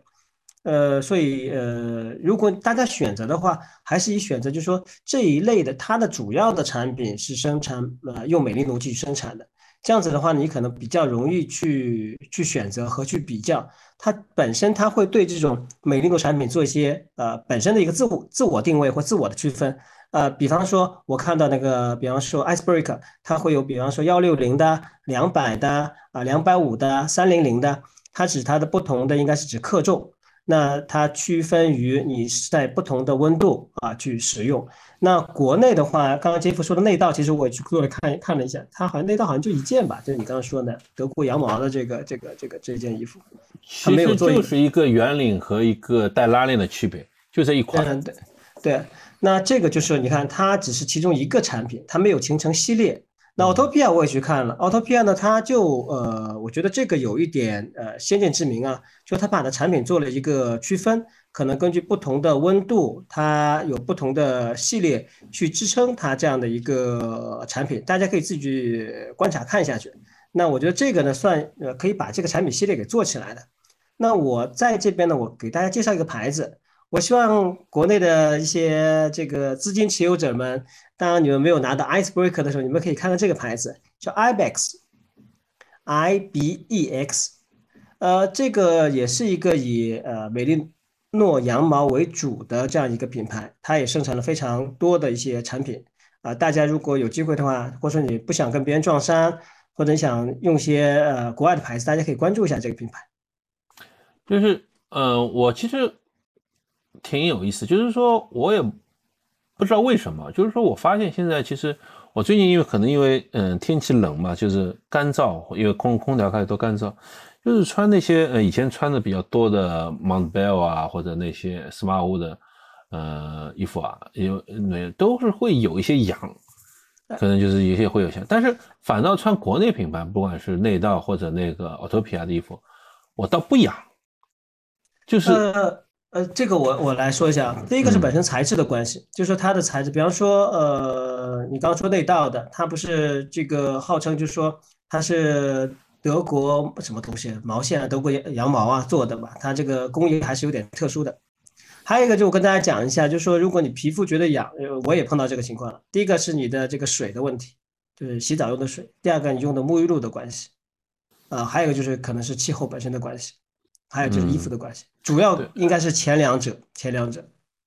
呃，所以呃，如果大家选择的话，还是以选择，就是说这一类的，它的主要的产品是生产呃用美丽奴去生产的，这样子的话，你可能比较容易去去选择和去比较，它本身它会对这种美丽奴产品做一些呃本身的一个自我自我定位或自我的区分，呃，比方说我看到那个，比方说 Icebreak，它会有比方说幺六零的、两百的啊、两百五的、三零零的，它指它的不同的应该是指克重。那它区分于你是在不同的温度啊去使用。那国内的话，刚刚杰夫说的内道，其实我也去过来看看了一下，它好像内道好像就一件吧，就是你刚刚说的德国羊毛的这个这个这个这件衣服，其实就是一个圆领和一个带拉链的区别，就这一款。嗯，对对。那这个就是你看，它只是其中一个产品，它没有形成系列。那 Autopia 我也去看了，Autopia 呢，它就呃，我觉得这个有一点呃先见之明啊，就它把它产品做了一个区分，可能根据不同的温度，它有不同的系列去支撑它这样的一个产品，大家可以自己去观察看下去。那我觉得这个呢，算呃可以把这个产品系列给做起来的。那我在这边呢，我给大家介绍一个牌子。我希望国内的一些这个资金持有者们，当你们没有拿到 Icebreaker 的时候，你们可以看看这个牌子，叫 Ibex，I B E X，呃，这个也是一个以呃美利诺羊毛为主的这样一个品牌，它也生产了非常多的一些产品啊。大家如果有机会的话，或者说你不想跟别人撞衫，或者你想用些呃国外的牌子，大家可以关注一下这个品牌。就是呃，我其实。挺有意思，就是说我也不知道为什么，就是说我发现现在其实我最近因为可能因为嗯天气冷嘛，就是干燥，因为空空调开始都干燥，就是穿那些呃以前穿的比较多的 Montbell 啊或者那些 Smartwool 的呃衣服啊，有那都是会有一些痒，可能就是有些会有些，但是反倒穿国内品牌，不管是内道或者那个 Autopia 的衣服，我倒不痒，就是。呃，这个我我来说一下，第一个是本身材质的关系，就是说它的材质，比方说，呃，你刚刚说内道的，它不是这个号称就是说它是德国什么东西毛线啊，德国羊毛啊做的嘛，它这个工艺还是有点特殊的。还有一个就我跟大家讲一下，就是说如果你皮肤觉得痒，我也碰到这个情况了。第一个是你的这个水的问题，就是洗澡用的水；第二个你用的沐浴露的关系，啊，还有一个就是可能是气候本身的关系。还有就是衣服的关系，主要应该是前两者，前两者。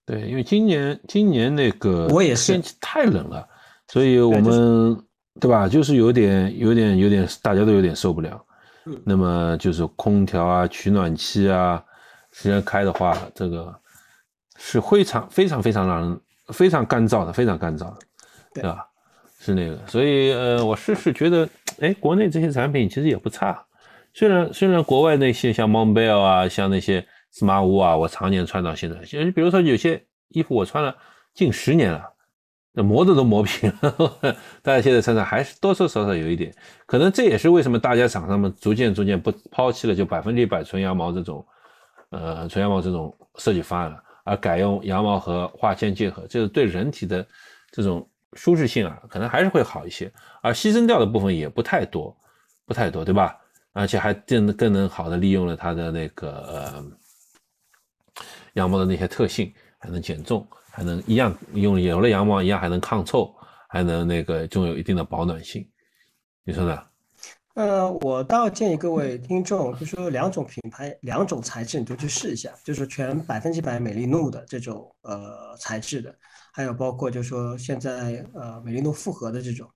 对，因为今年今年那个我也是天气太冷了，所以我们对吧？就是有点有点有点，大家都有点受不了。嗯。那么就是空调啊、取暖器啊，时间开的话，这个是非常非常非常让人非常干燥的，非常干燥的，对吧？是那个，所以呃，我是是觉得，哎，国内这些产品其实也不差。虽然虽然国外那些像 Montbel 啊，像那些 Smart 啊，我常年穿到现在。其实比如说有些衣服我穿了近十年了，那磨的都磨平了，大家现在穿上还是多多少少有一点。可能这也是为什么大家厂商们逐渐逐渐不抛弃了就百分之一百纯羊毛这种，呃，纯羊毛这种设计方案了，而改用羊毛和化纤结合，就是对人体的这种舒适性啊，可能还是会好一些，而牺牲掉的部分也不太多，不太多，对吧？而且还更更能好的利用了它的那个呃羊毛的那些特性，还能减重，还能一样用有了羊毛一样还能抗臭，还能那个拥有一定的保暖性，你说呢？呃，我倒建议各位听众，就说两种品牌、两种材质你都去试一下，就是全百分之百美丽露的这种呃材质的，还有包括就说现在呃美丽露复合的这种。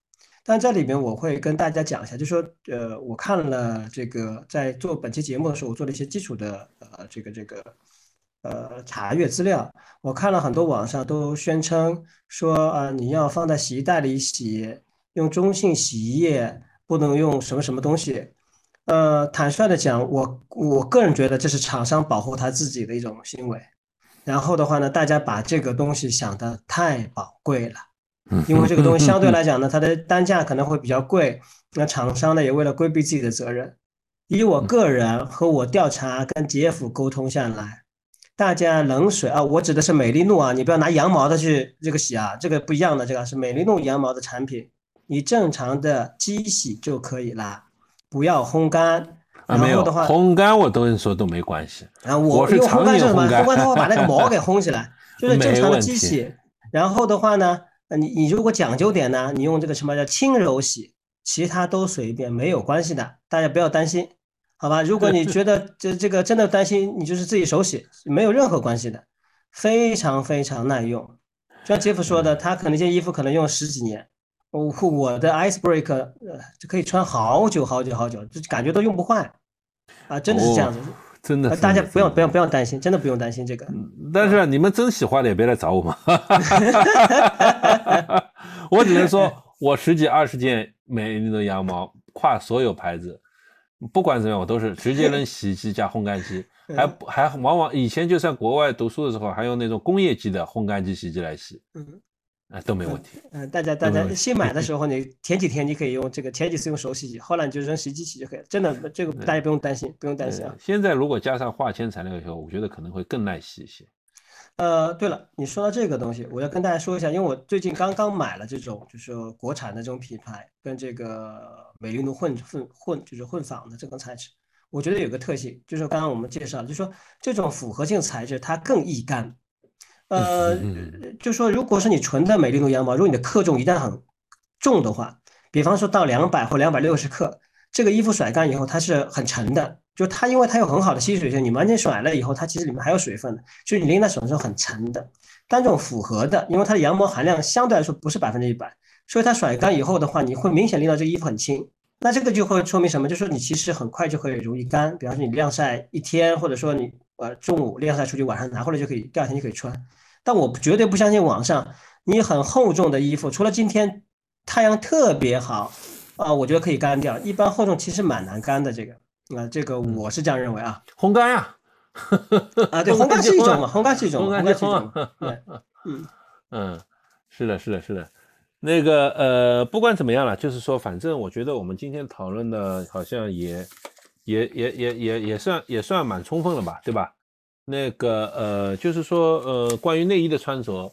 但这里面我会跟大家讲一下，就说呃，我看了这个在做本期节目的时候，我做了一些基础的呃这个这个呃查阅资料。我看了很多网上都宣称说啊，你要放在洗衣袋里洗，用中性洗衣液，不能用什么什么东西。呃，坦率的讲，我我个人觉得这是厂商保护他自己的一种行为。然后的话呢，大家把这个东西想的太宝贵了，因为这个东西相对来讲呢，它的单价可能会比较贵。那厂商呢，也为了规避自己的责任。以我个人和我调查跟杰夫沟通下来，大家冷水啊，我指的是美利诺啊，你不要拿羊毛的去这个洗啊，这个不一样的，这个是美利诺羊毛的产品，你正常的机洗就可以啦。不要烘干，啊，没有的话，烘干我都说都没关系。啊，我是烘干是什么？烘干它会把那个毛给烘起来，就是正常的机洗。然后的话呢，你你如果讲究点呢，你用这个什么叫轻柔洗，其他都随便，没有关系的，大家不要担心，好吧？如果你觉得 这这个真的担心，你就是自己手洗，没有任何关系的，非常非常耐用。就像杰夫说的，他可能一件衣服可能用了十几年。我我的 Ice Break 呃就可以穿好久好久好久，就感觉都用不坏啊，真的是这样子，真的，大家不用不用不用担心，真的不用担心这个。但是你们真喜欢的也别来找我嘛，我只能说我十几二十件美丽的羊毛，跨所有牌子，不管怎么样我都是直接扔洗衣机加烘干机，还还往往以前就算国外读书的时候，还用那种工业级的烘干机洗衣机来洗。啊，都没问题。嗯，大家大家新买的时候，你前几天你可以用这个，前几次用手洗洗，后来你就扔洗衣机洗就可以了。真的，这个大家不用担心，不用担心啊。现在如果加上化纤材料以后，我觉得可能会更耐洗一些。呃，对了，你说到这个东西，我要跟大家说一下，因为我最近刚刚买了这种就是国产的这种品牌，跟这个美利奴混混混就是混纺的这种材质，我觉得有个特性，就是刚刚我们介绍，就是说这种复合性材质它更易干。呃，就说如果是你纯的美利奴羊毛，如果你的克重一旦很重的话，比方说到两百或两百六十克，这个衣服甩干以后它是很沉的，就它因为它有很好的吸水性，你完全甩了以后，它其实里面还有水分的，就是你拎在手上很沉的。但这种复合的，因为它的羊毛含量相对来说不是百分之一百，所以它甩干以后的话，你会明显拎到这个衣服很轻。那这个就会说明什么？就说你其实很快就会容易干。比方说你晾晒一天，或者说你呃中午晾晒出去，晚上拿回来就可以，第二天就可以穿。但我绝对不相信网上你很厚重的衣服，除了今天太阳特别好啊，我觉得可以干掉。一般厚重其实蛮难干的，这个啊，这个我是这样认为啊。烘干呀，啊，对，烘干是一种嘛，烘干是一种，烘干是一种。嗯嗯，是的，是的，是的。那个呃，不管怎么样了，就是说，反正我觉得我们今天讨论的好像也也也也也也算也算蛮充分了吧，对吧？那个呃，就是说呃，关于内衣的穿着，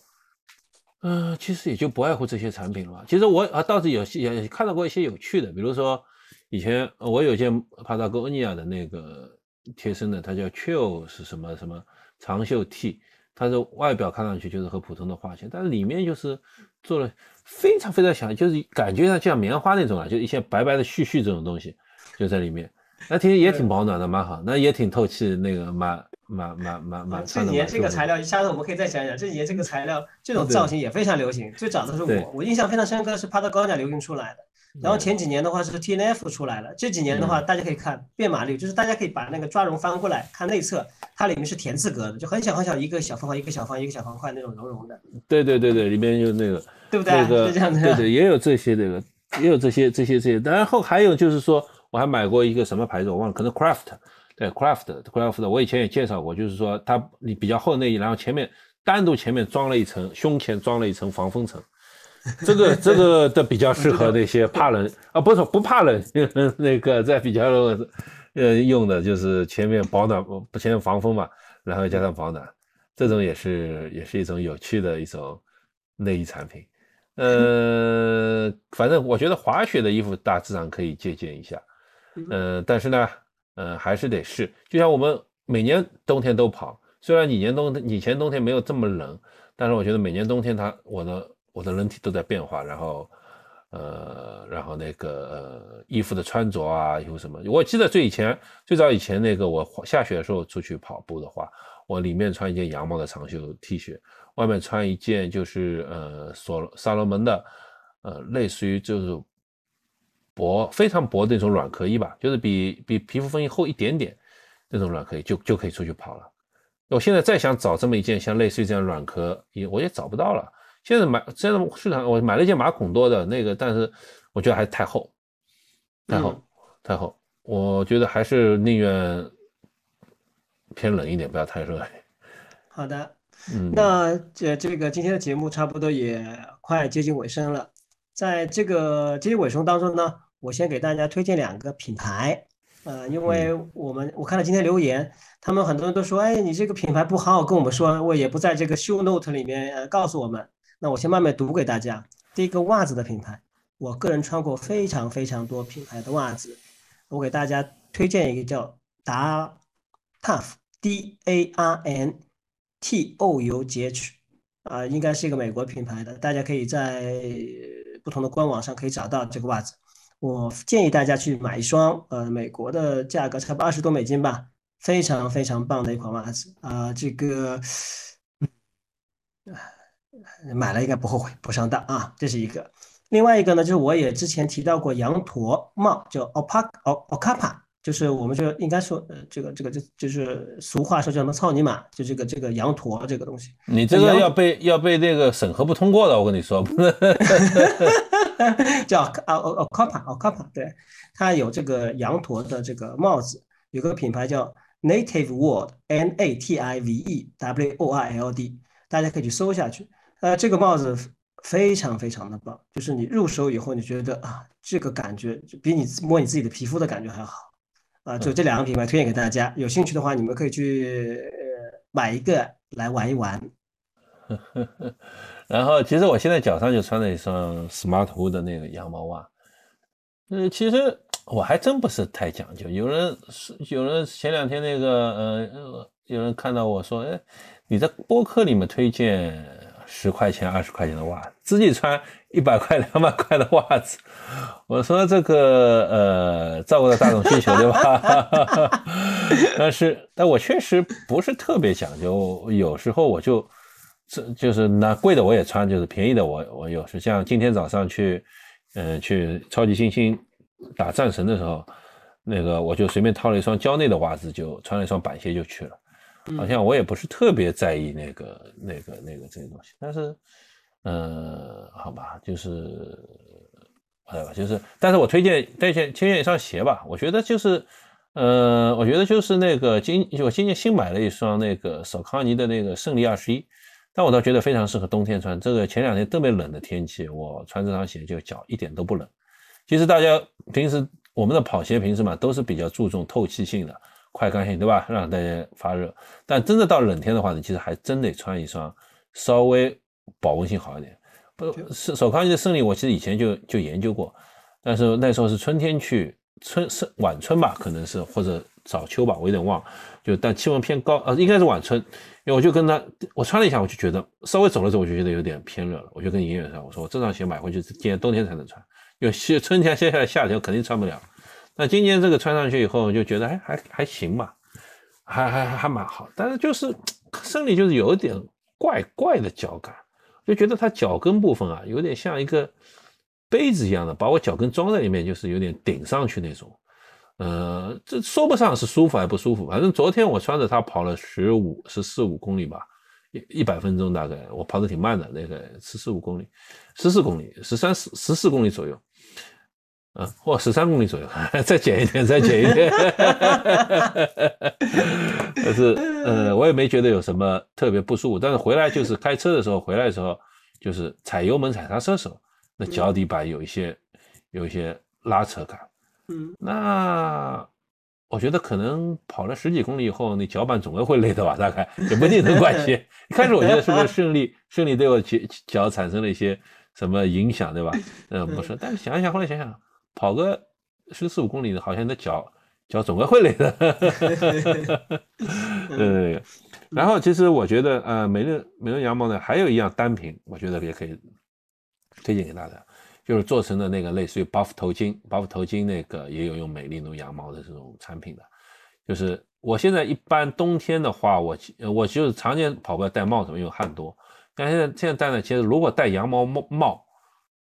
嗯，其实也就不外乎这些产品了。其实我啊倒是有些也看到过一些有趣的，比如说以前我有件帕萨哥尼亚的那个贴身的，它叫 Chill 是什么什么长袖 T，它的外表看上去就是和普通的花线，但是里面就是做了非常非常小，就是感觉上像棉花那种啊，就一些白白的絮絮这种东西就在里面，那其实也挺保暖的，蛮好，那也挺透气，那个蛮。蛮蛮蛮蛮。这几年这个材料，下次我们可以再讲讲。这几年这个材料，这种造型也非常流行。最早的是我，我印象非常深刻，是帕特高尼流行出来的。然后前几年的话是 T N F 出来了。这几年的话，大家可以看变码率，就是大家可以把那个抓绒翻过来看内侧，它里面是田字格的，就很小很小一个小方块，一个小方一个小方块那种绒绒的。对对对对，里面有那个，对不对？那个这样子。对对，也有这些这个，也有这些这些这些。然后还有就是说，我还买过一个什么牌子，我忘了，可能 Craft。对，craft，craft，我以前也介绍过，就是说它你比较厚内衣，然后前面单独前面装了一层，胸前装了一层防风层，这个这个的比较适合那些怕冷啊，不是不怕冷，那个在比较呃用的就是前面保暖不前面防风嘛，然后加上保暖，这种也是也是一种有趣的一种内衣产品。呃，反正我觉得滑雪的衣服大致上可以借鉴一下，嗯，但是呢。嗯，还是得试。就像我们每年冬天都跑，虽然以前冬以前冬天没有这么冷，但是我觉得每年冬天它我的我的人体都在变化。然后，呃，然后那个呃衣服的穿着啊，有什么？我记得最以前最早以前那个我下雪的时候出去跑步的话，我里面穿一件羊毛的长袖 T 恤，外面穿一件就是呃所萨罗门的，呃类似于就是薄、非常薄的那种软壳衣吧，就是比比皮肤风衣厚一点点那种软壳衣，就就可以出去跑了。我现在再想找这么一件像类似于这样软壳衣，我也找不到了。现在买现在市场我买了一件马孔多的那个，但是我觉得还是太厚，太厚，太厚。我觉得还是宁愿偏冷一点，不要太热。好的，嗯，那这这个今天的节目差不多也快接近尾声了，在这个接近尾声当中呢，我先给大家推荐两个品牌。呃，因为我们我看到今天留言，他们很多人都说，哎，你这个品牌不好好跟我们说，我也不在这个 show note 里面呃告诉我们。那我先慢慢读给大家。第一个袜子的品牌，我个人穿过非常非常多品牌的袜子，我给大家推荐一个叫达 Tough D A R N T O U G H 啊，应该是一个美国品牌的，大家可以在不同的官网上可以找到这个袜子。我建议大家去买一双，呃，美国的价格差不多二十多美金吧，非常非常棒的一款袜子啊，这个买了应该不后悔，不上当啊，这是一个。另外一个呢，就是我也之前提到过羊驼帽，叫 Alpaca，就是我们就应该说，呃，这个这个就就是俗话说叫什么操你妈，就这个这个羊驼这个东西。你这个要被要被那个审核不通过的，我跟你说。叫啊哦哦 Copa 哦 Copa，对，它有这个羊驼的这个帽子，有个品牌叫 Native World N A T I V E W O R L D，大家可以去搜下去。呃，这个帽子非常非常的棒，就是你入手以后，你觉得啊，这个感觉就比你摸你自己的皮肤的感觉还好啊。就这两个品牌推荐给大家，有兴趣的话，你们可以去买一个来玩一玩。然后，其实我现在脚上就穿了一双 Smartwool 的那个羊毛袜。呃，其实我还真不是太讲究。有人是有人前两天那个呃，有人看到我说，哎，你在播客里面推荐十块钱、二十块钱的袜子，自己穿一百块、两百块的袜子。我说这个呃，照顾到大众需求，对吧？但是，但我确实不是特别讲究，有时候我就。这就是那贵的我也穿，就是便宜的我我有时像今天早上去，嗯，去超级星星打战神的时候，那个我就随便套了一双蕉内的袜子，就穿了一双板鞋就去了。好像我也不是特别在意那个那个那个这些东西，但是，嗯，好吧，就是，哎吧，就是，但是我推荐推荐推荐一双鞋吧，我觉得就是，呃，我觉得就是那个今我今年新买了一双那个索康尼的那个胜利二十一。但我倒觉得非常适合冬天穿。这个前两天特别冷的天气，我穿这双鞋就脚一点都不冷。其实大家平时我们的跑鞋平时嘛都是比较注重透气性的、快干性，对吧？让大家发热。但真的到冷天的话呢，其实还真得穿一双稍微保温性好一点。不是手康尼的胜利，我其实以前就就研究过，但是那时候是春天去，春是晚春吧，可能是或者早秋吧，我有点忘。就但气温偏高，呃，应该是晚春。因为我就跟他，我穿了一下，我就觉得稍微走了走，我就觉得有点偏热了。我就跟营业员说：“我说我这双鞋买回去今年冬天才能穿，因为春天接下来夏天肯定穿不了。那今年这个穿上去以后，就觉得还还还行吧，还还还蛮好。但是就是生理就是有一点怪怪的脚感，就觉得它脚跟部分啊，有点像一个杯子一样的，把我脚跟装在里面，就是有点顶上去那种。”呃，这说不上是舒服还不舒服，反正昨天我穿着它跑了十五十四五公里吧，一一百分钟大概，我跑的挺慢的，那个十四五公里，十四公里，十三十十四公里左右，啊，或十三公里左右，再减一点，再减一点，但是呃，我也没觉得有什么特别不舒服，但是回来就是开车的时候，回来的时候就是踩油门踩刹车的时候，那脚底板有一些有一些拉扯感。嗯，那我觉得可能跑了十几公里以后，你脚板总归会累的吧？大概也不一定能关系。一开始我觉得是不是顺利顺利对我脚脚产生了一些什么影响，对吧？嗯，不是。但是想一想，后来想想，跑个十四五公里，好像你的脚脚总归会累的。对。然后其实我觉得，呃，美乐美乐羊毛呢，还有一样单品，我觉得也可以推荐给大家。就是做成的那个类似于 buff 头巾，buff 头巾那个也有用美丽奴羊毛的这种产品的。就是我现在一般冬天的话，我我就是常年跑步要戴帽子，因为汗多。但现在现在戴呢，其实如果戴羊毛帽帽，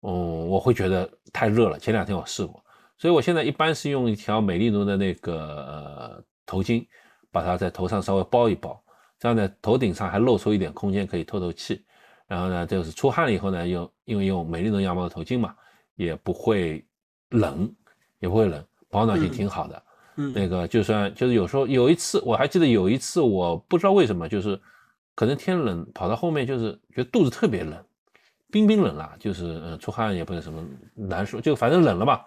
嗯，我会觉得太热了。前两天我试过，所以我现在一般是用一条美丽奴的那个呃头巾，把它在头上稍微包一包，这样呢头顶上还露出一点空间可以透透气。然后呢，就是出汗了以后呢，用因为用美丽奴羊毛的头巾嘛，也不会冷，也不会冷，保暖性挺好的。嗯，那个就算就是有时候有一次我还记得有一次我不知道为什么就是可能天冷跑到后面就是觉得肚子特别冷，冰冰冷了，就是呃出汗也不是什么难受，就反正冷了嘛，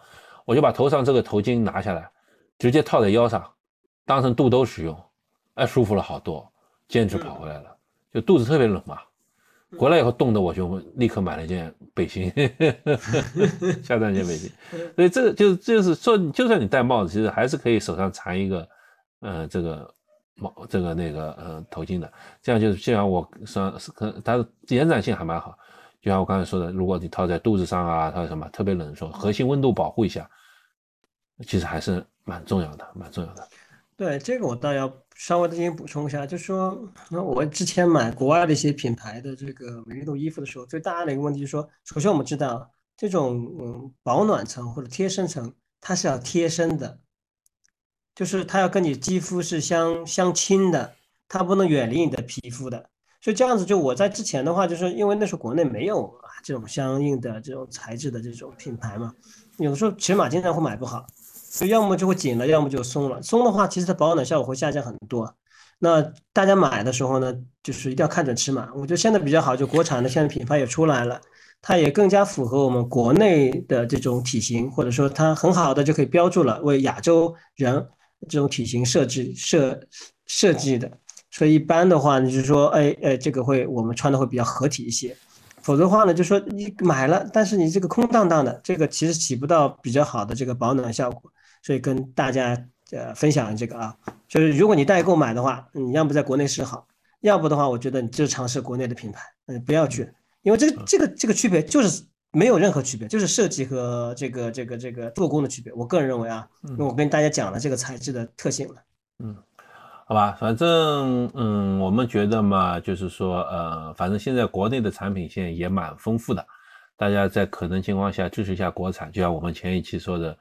我就把头上这个头巾拿下来，直接套在腰上，当成肚兜使用，哎舒服了好多，坚持跑回来了，就肚子特别冷嘛。回来以后冻的我就立刻买了一件背心，下单一件背心，所以这个就就是说，就算你戴帽子，其实还是可以手上缠一个，呃，这个帽这个那个呃头巾的，这样就是就像我上可它的延展性还蛮好，就像我刚才说的，如果你套在肚子上啊，套什么特别冷的时候，核心温度保护一下，其实还是蛮重要的，蛮重要的。对这个我倒要稍微的进行补充一下，就是说，那我之前买国外的一些品牌的这个美丽度衣服的时候，最大的一个问题就是说，首先我们知道这种嗯保暖层或者贴身层，它是要贴身的，就是它要跟你肌肤是相相亲的，它不能远离你的皮肤的。所以这样子，就我在之前的话，就是因为那时候国内没有这种相应的这种材质的这种品牌嘛，有的时候尺码经常会买不好。所以要么就会紧了，要么就松了。松的话，其实它保暖效果会下降很多。那大家买的时候呢，就是一定要看准尺码。我觉得现在比较好，就国产的现在品牌也出来了，它也更加符合我们国内的这种体型，或者说它很好的就可以标注了为亚洲人这种体型设置设设计的。所以一般的话，你就说，哎哎，这个会我们穿的会比较合体一些。否则的话呢，就说你买了，但是你这个空荡荡的，这个其实起不到比较好的这个保暖效果。所以跟大家呃分享这个啊，就是如果你代购买的话，你要不在国内试好，要不的话，我觉得你就尝试国内的品牌，嗯，不要去，因为这个这个这个区别就是没有任何区别，就是设计和这个这个这个做工的区别。我个人认为啊，因为我跟大家讲了这个材质的特性了，嗯，好吧，反正嗯，我们觉得嘛，就是说呃，反正现在国内的产品线也蛮丰富的，大家在可能情况下支持一下国产，就像我们前一期说的。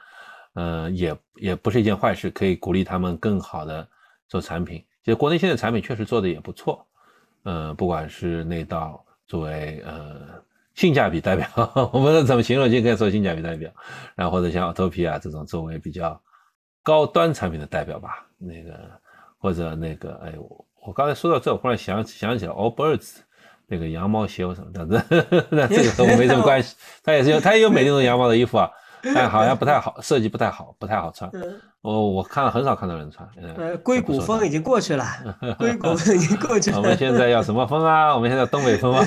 嗯，也也不是一件坏事，可以鼓励他们更好的做产品。其实国内现在产品确实做的也不错，嗯，不管是那道作为呃性价比代表，我不知道怎么形容，就可以说性价比代表。然后或者像奥托皮啊这种作为比较高端产品的代表吧，那个或者那个，哎，我我刚才说到这，我忽然想想起来，All Birds 那个羊毛鞋什么的，那这个和我没什么关系。它也是有，它也有美那种羊毛的衣服啊。但好像不太好，设计不太好，不太好穿。我我看了很少看到人穿。呃，硅谷风已经过去了，硅谷风已经过去了。我们现在要什么风啊？我们现在东北风啊？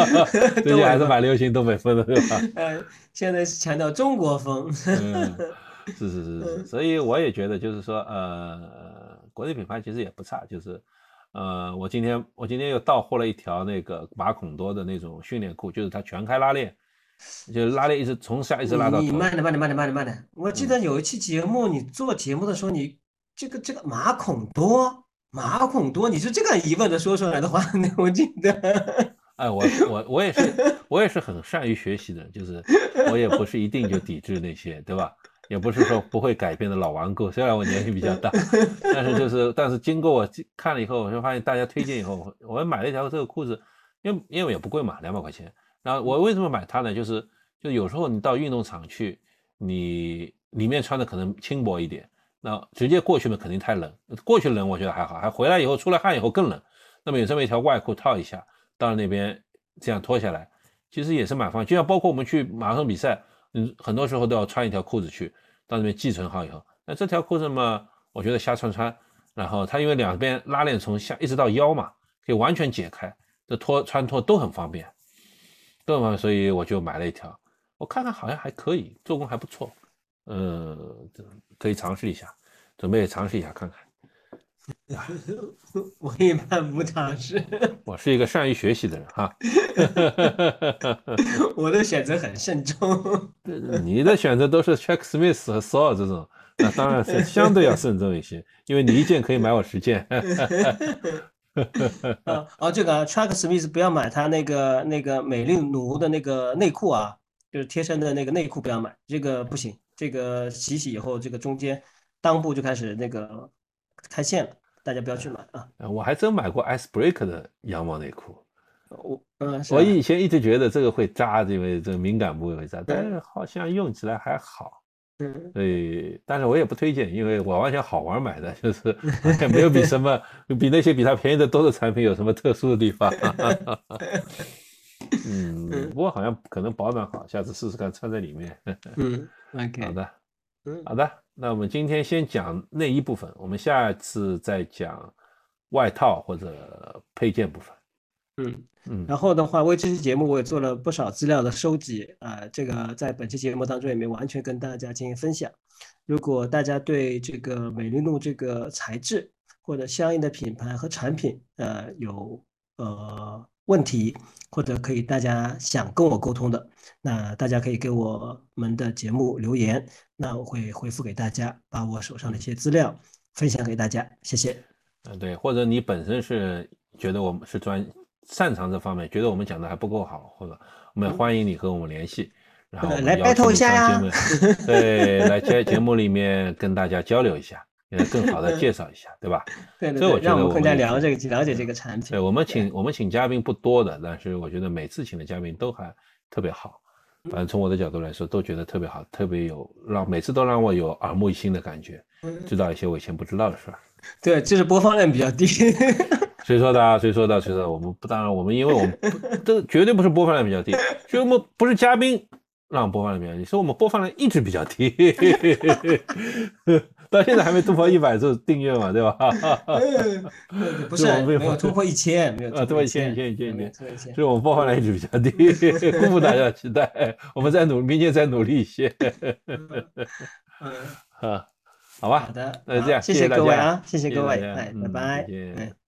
最近还是蛮流行东北风的，对吧？呃，现在是强调中国风。是是是是，所以我也觉得就是说，呃，国内品牌其实也不差。就是，呃，我今天我今天又到货了一条那个马孔多的那种训练裤，就是它全开拉链。就拉链一直从下一直拉到你慢点，慢点，慢点，慢点，慢点。我记得有一期节目，你做节目的时候，你这个这个马孔多，马孔多，你是这个疑问的说出来的话，那我记得。哎，我我我也是，我也是很善于学习的，就是我也不是一定就抵制那些，对吧？也不是说不会改变的老顽固。虽然我年纪比较大，但是就是但是经过我看了以后，我就发现大家推荐以后，我买了一条这个裤子，因为因为也不贵嘛，两百块钱。然后我为什么买它呢？就是就有时候你到运动场去，你里面穿的可能轻薄一点，那直接过去嘛肯定太冷，过去冷我觉得还好，还回来以后出了汗以后更冷。那么有这么一条外裤套一下，到那边这样脱下来，其实也是蛮方便。就像包括我们去马拉松比赛，嗯，很多时候都要穿一条裤子去，到那边寄存好以后，那这条裤子嘛，我觉得瞎穿穿，然后它因为两边拉链从下一直到腰嘛，可以完全解开，这脱穿脱都很方便。对嘛，所以我就买了一条，我看看好像还可以，做工还不错，呃，可以尝试一下，准备尝试一下看看。我一般不尝试。我是一个善于学习的人哈。我的选择很慎重。你的选择都是 Check Smith 和 Saw 这种，那当然是相对要慎重一些，因为你一件可以买我十件。啊哦，这个 Truck Smith 不要买他那个那个美丽奴的那个内裤啊，就是贴身的那个内裤不要买，这个不行，这个洗洗以后，这个中间裆部就开始那个开线了，大家不要去买啊。呃我还真买过 Icebreaker 的羊毛内裤，我嗯，我以前一直觉得这个会扎，因为这个敏感部位会扎，但是好像用起来还好。嗯对，但是我也不推荐，因为我完全好玩买的，就是没有比什么比那些比它便宜的多的产品有什么特殊的地方。嗯，不过好像可能保暖好，下次试试看穿在里面。嗯，OK，好的，嗯好的，那我们今天先讲内衣部分，我们下次再讲外套或者配件部分。嗯。嗯，然后的话，为这期节目我也做了不少资料的收集，啊、这个在本期节目当中也没完全跟大家进行分享。如果大家对这个美丽露这个材质或者相应的品牌和产品，呃，有呃问题，或者可以大家想跟我沟通的，那大家可以给我们的节目留言，那我会回复给大家，把我手上的一些资料分享给大家，谢谢。嗯，对，或者你本身是觉得我们是专擅长这方面，觉得我们讲的还不够好，或者我们欢迎你和我们联系，然后来 battle 一下呀 对，来在节目里面跟大家交流一下，也更好的介绍一下，对吧？对对这我对，让我觉得我们也加了是解了解这个产品。对，我们请我们请嘉宾不多的，但是我觉得每次请的嘉宾都还特别好。反正从我的角度来说，都觉得特别好，特别有让每次都让我有耳目一新的感觉，嗯知道一些我以前不知道的事儿。对，就是播放量比较低。谁说的啊？谁说的？谁说的？我们不当然，我们因为我们不 这绝对不是播放量比较低，所以我们不是嘉宾让播放量比较低，是我们播放量一直比较低，到现在还没突破一百次订阅嘛，对吧？不是是我们没有突破一千，没有啊突破一千一一千一千一千没有突破一千所。以我们播放量一直比较低，辜负大家的期待，我们再努，明年再努力一些，嗯，啊，好吧好，的，那这样谢谢各位啊，谢谢各位，拜拜再见，哎。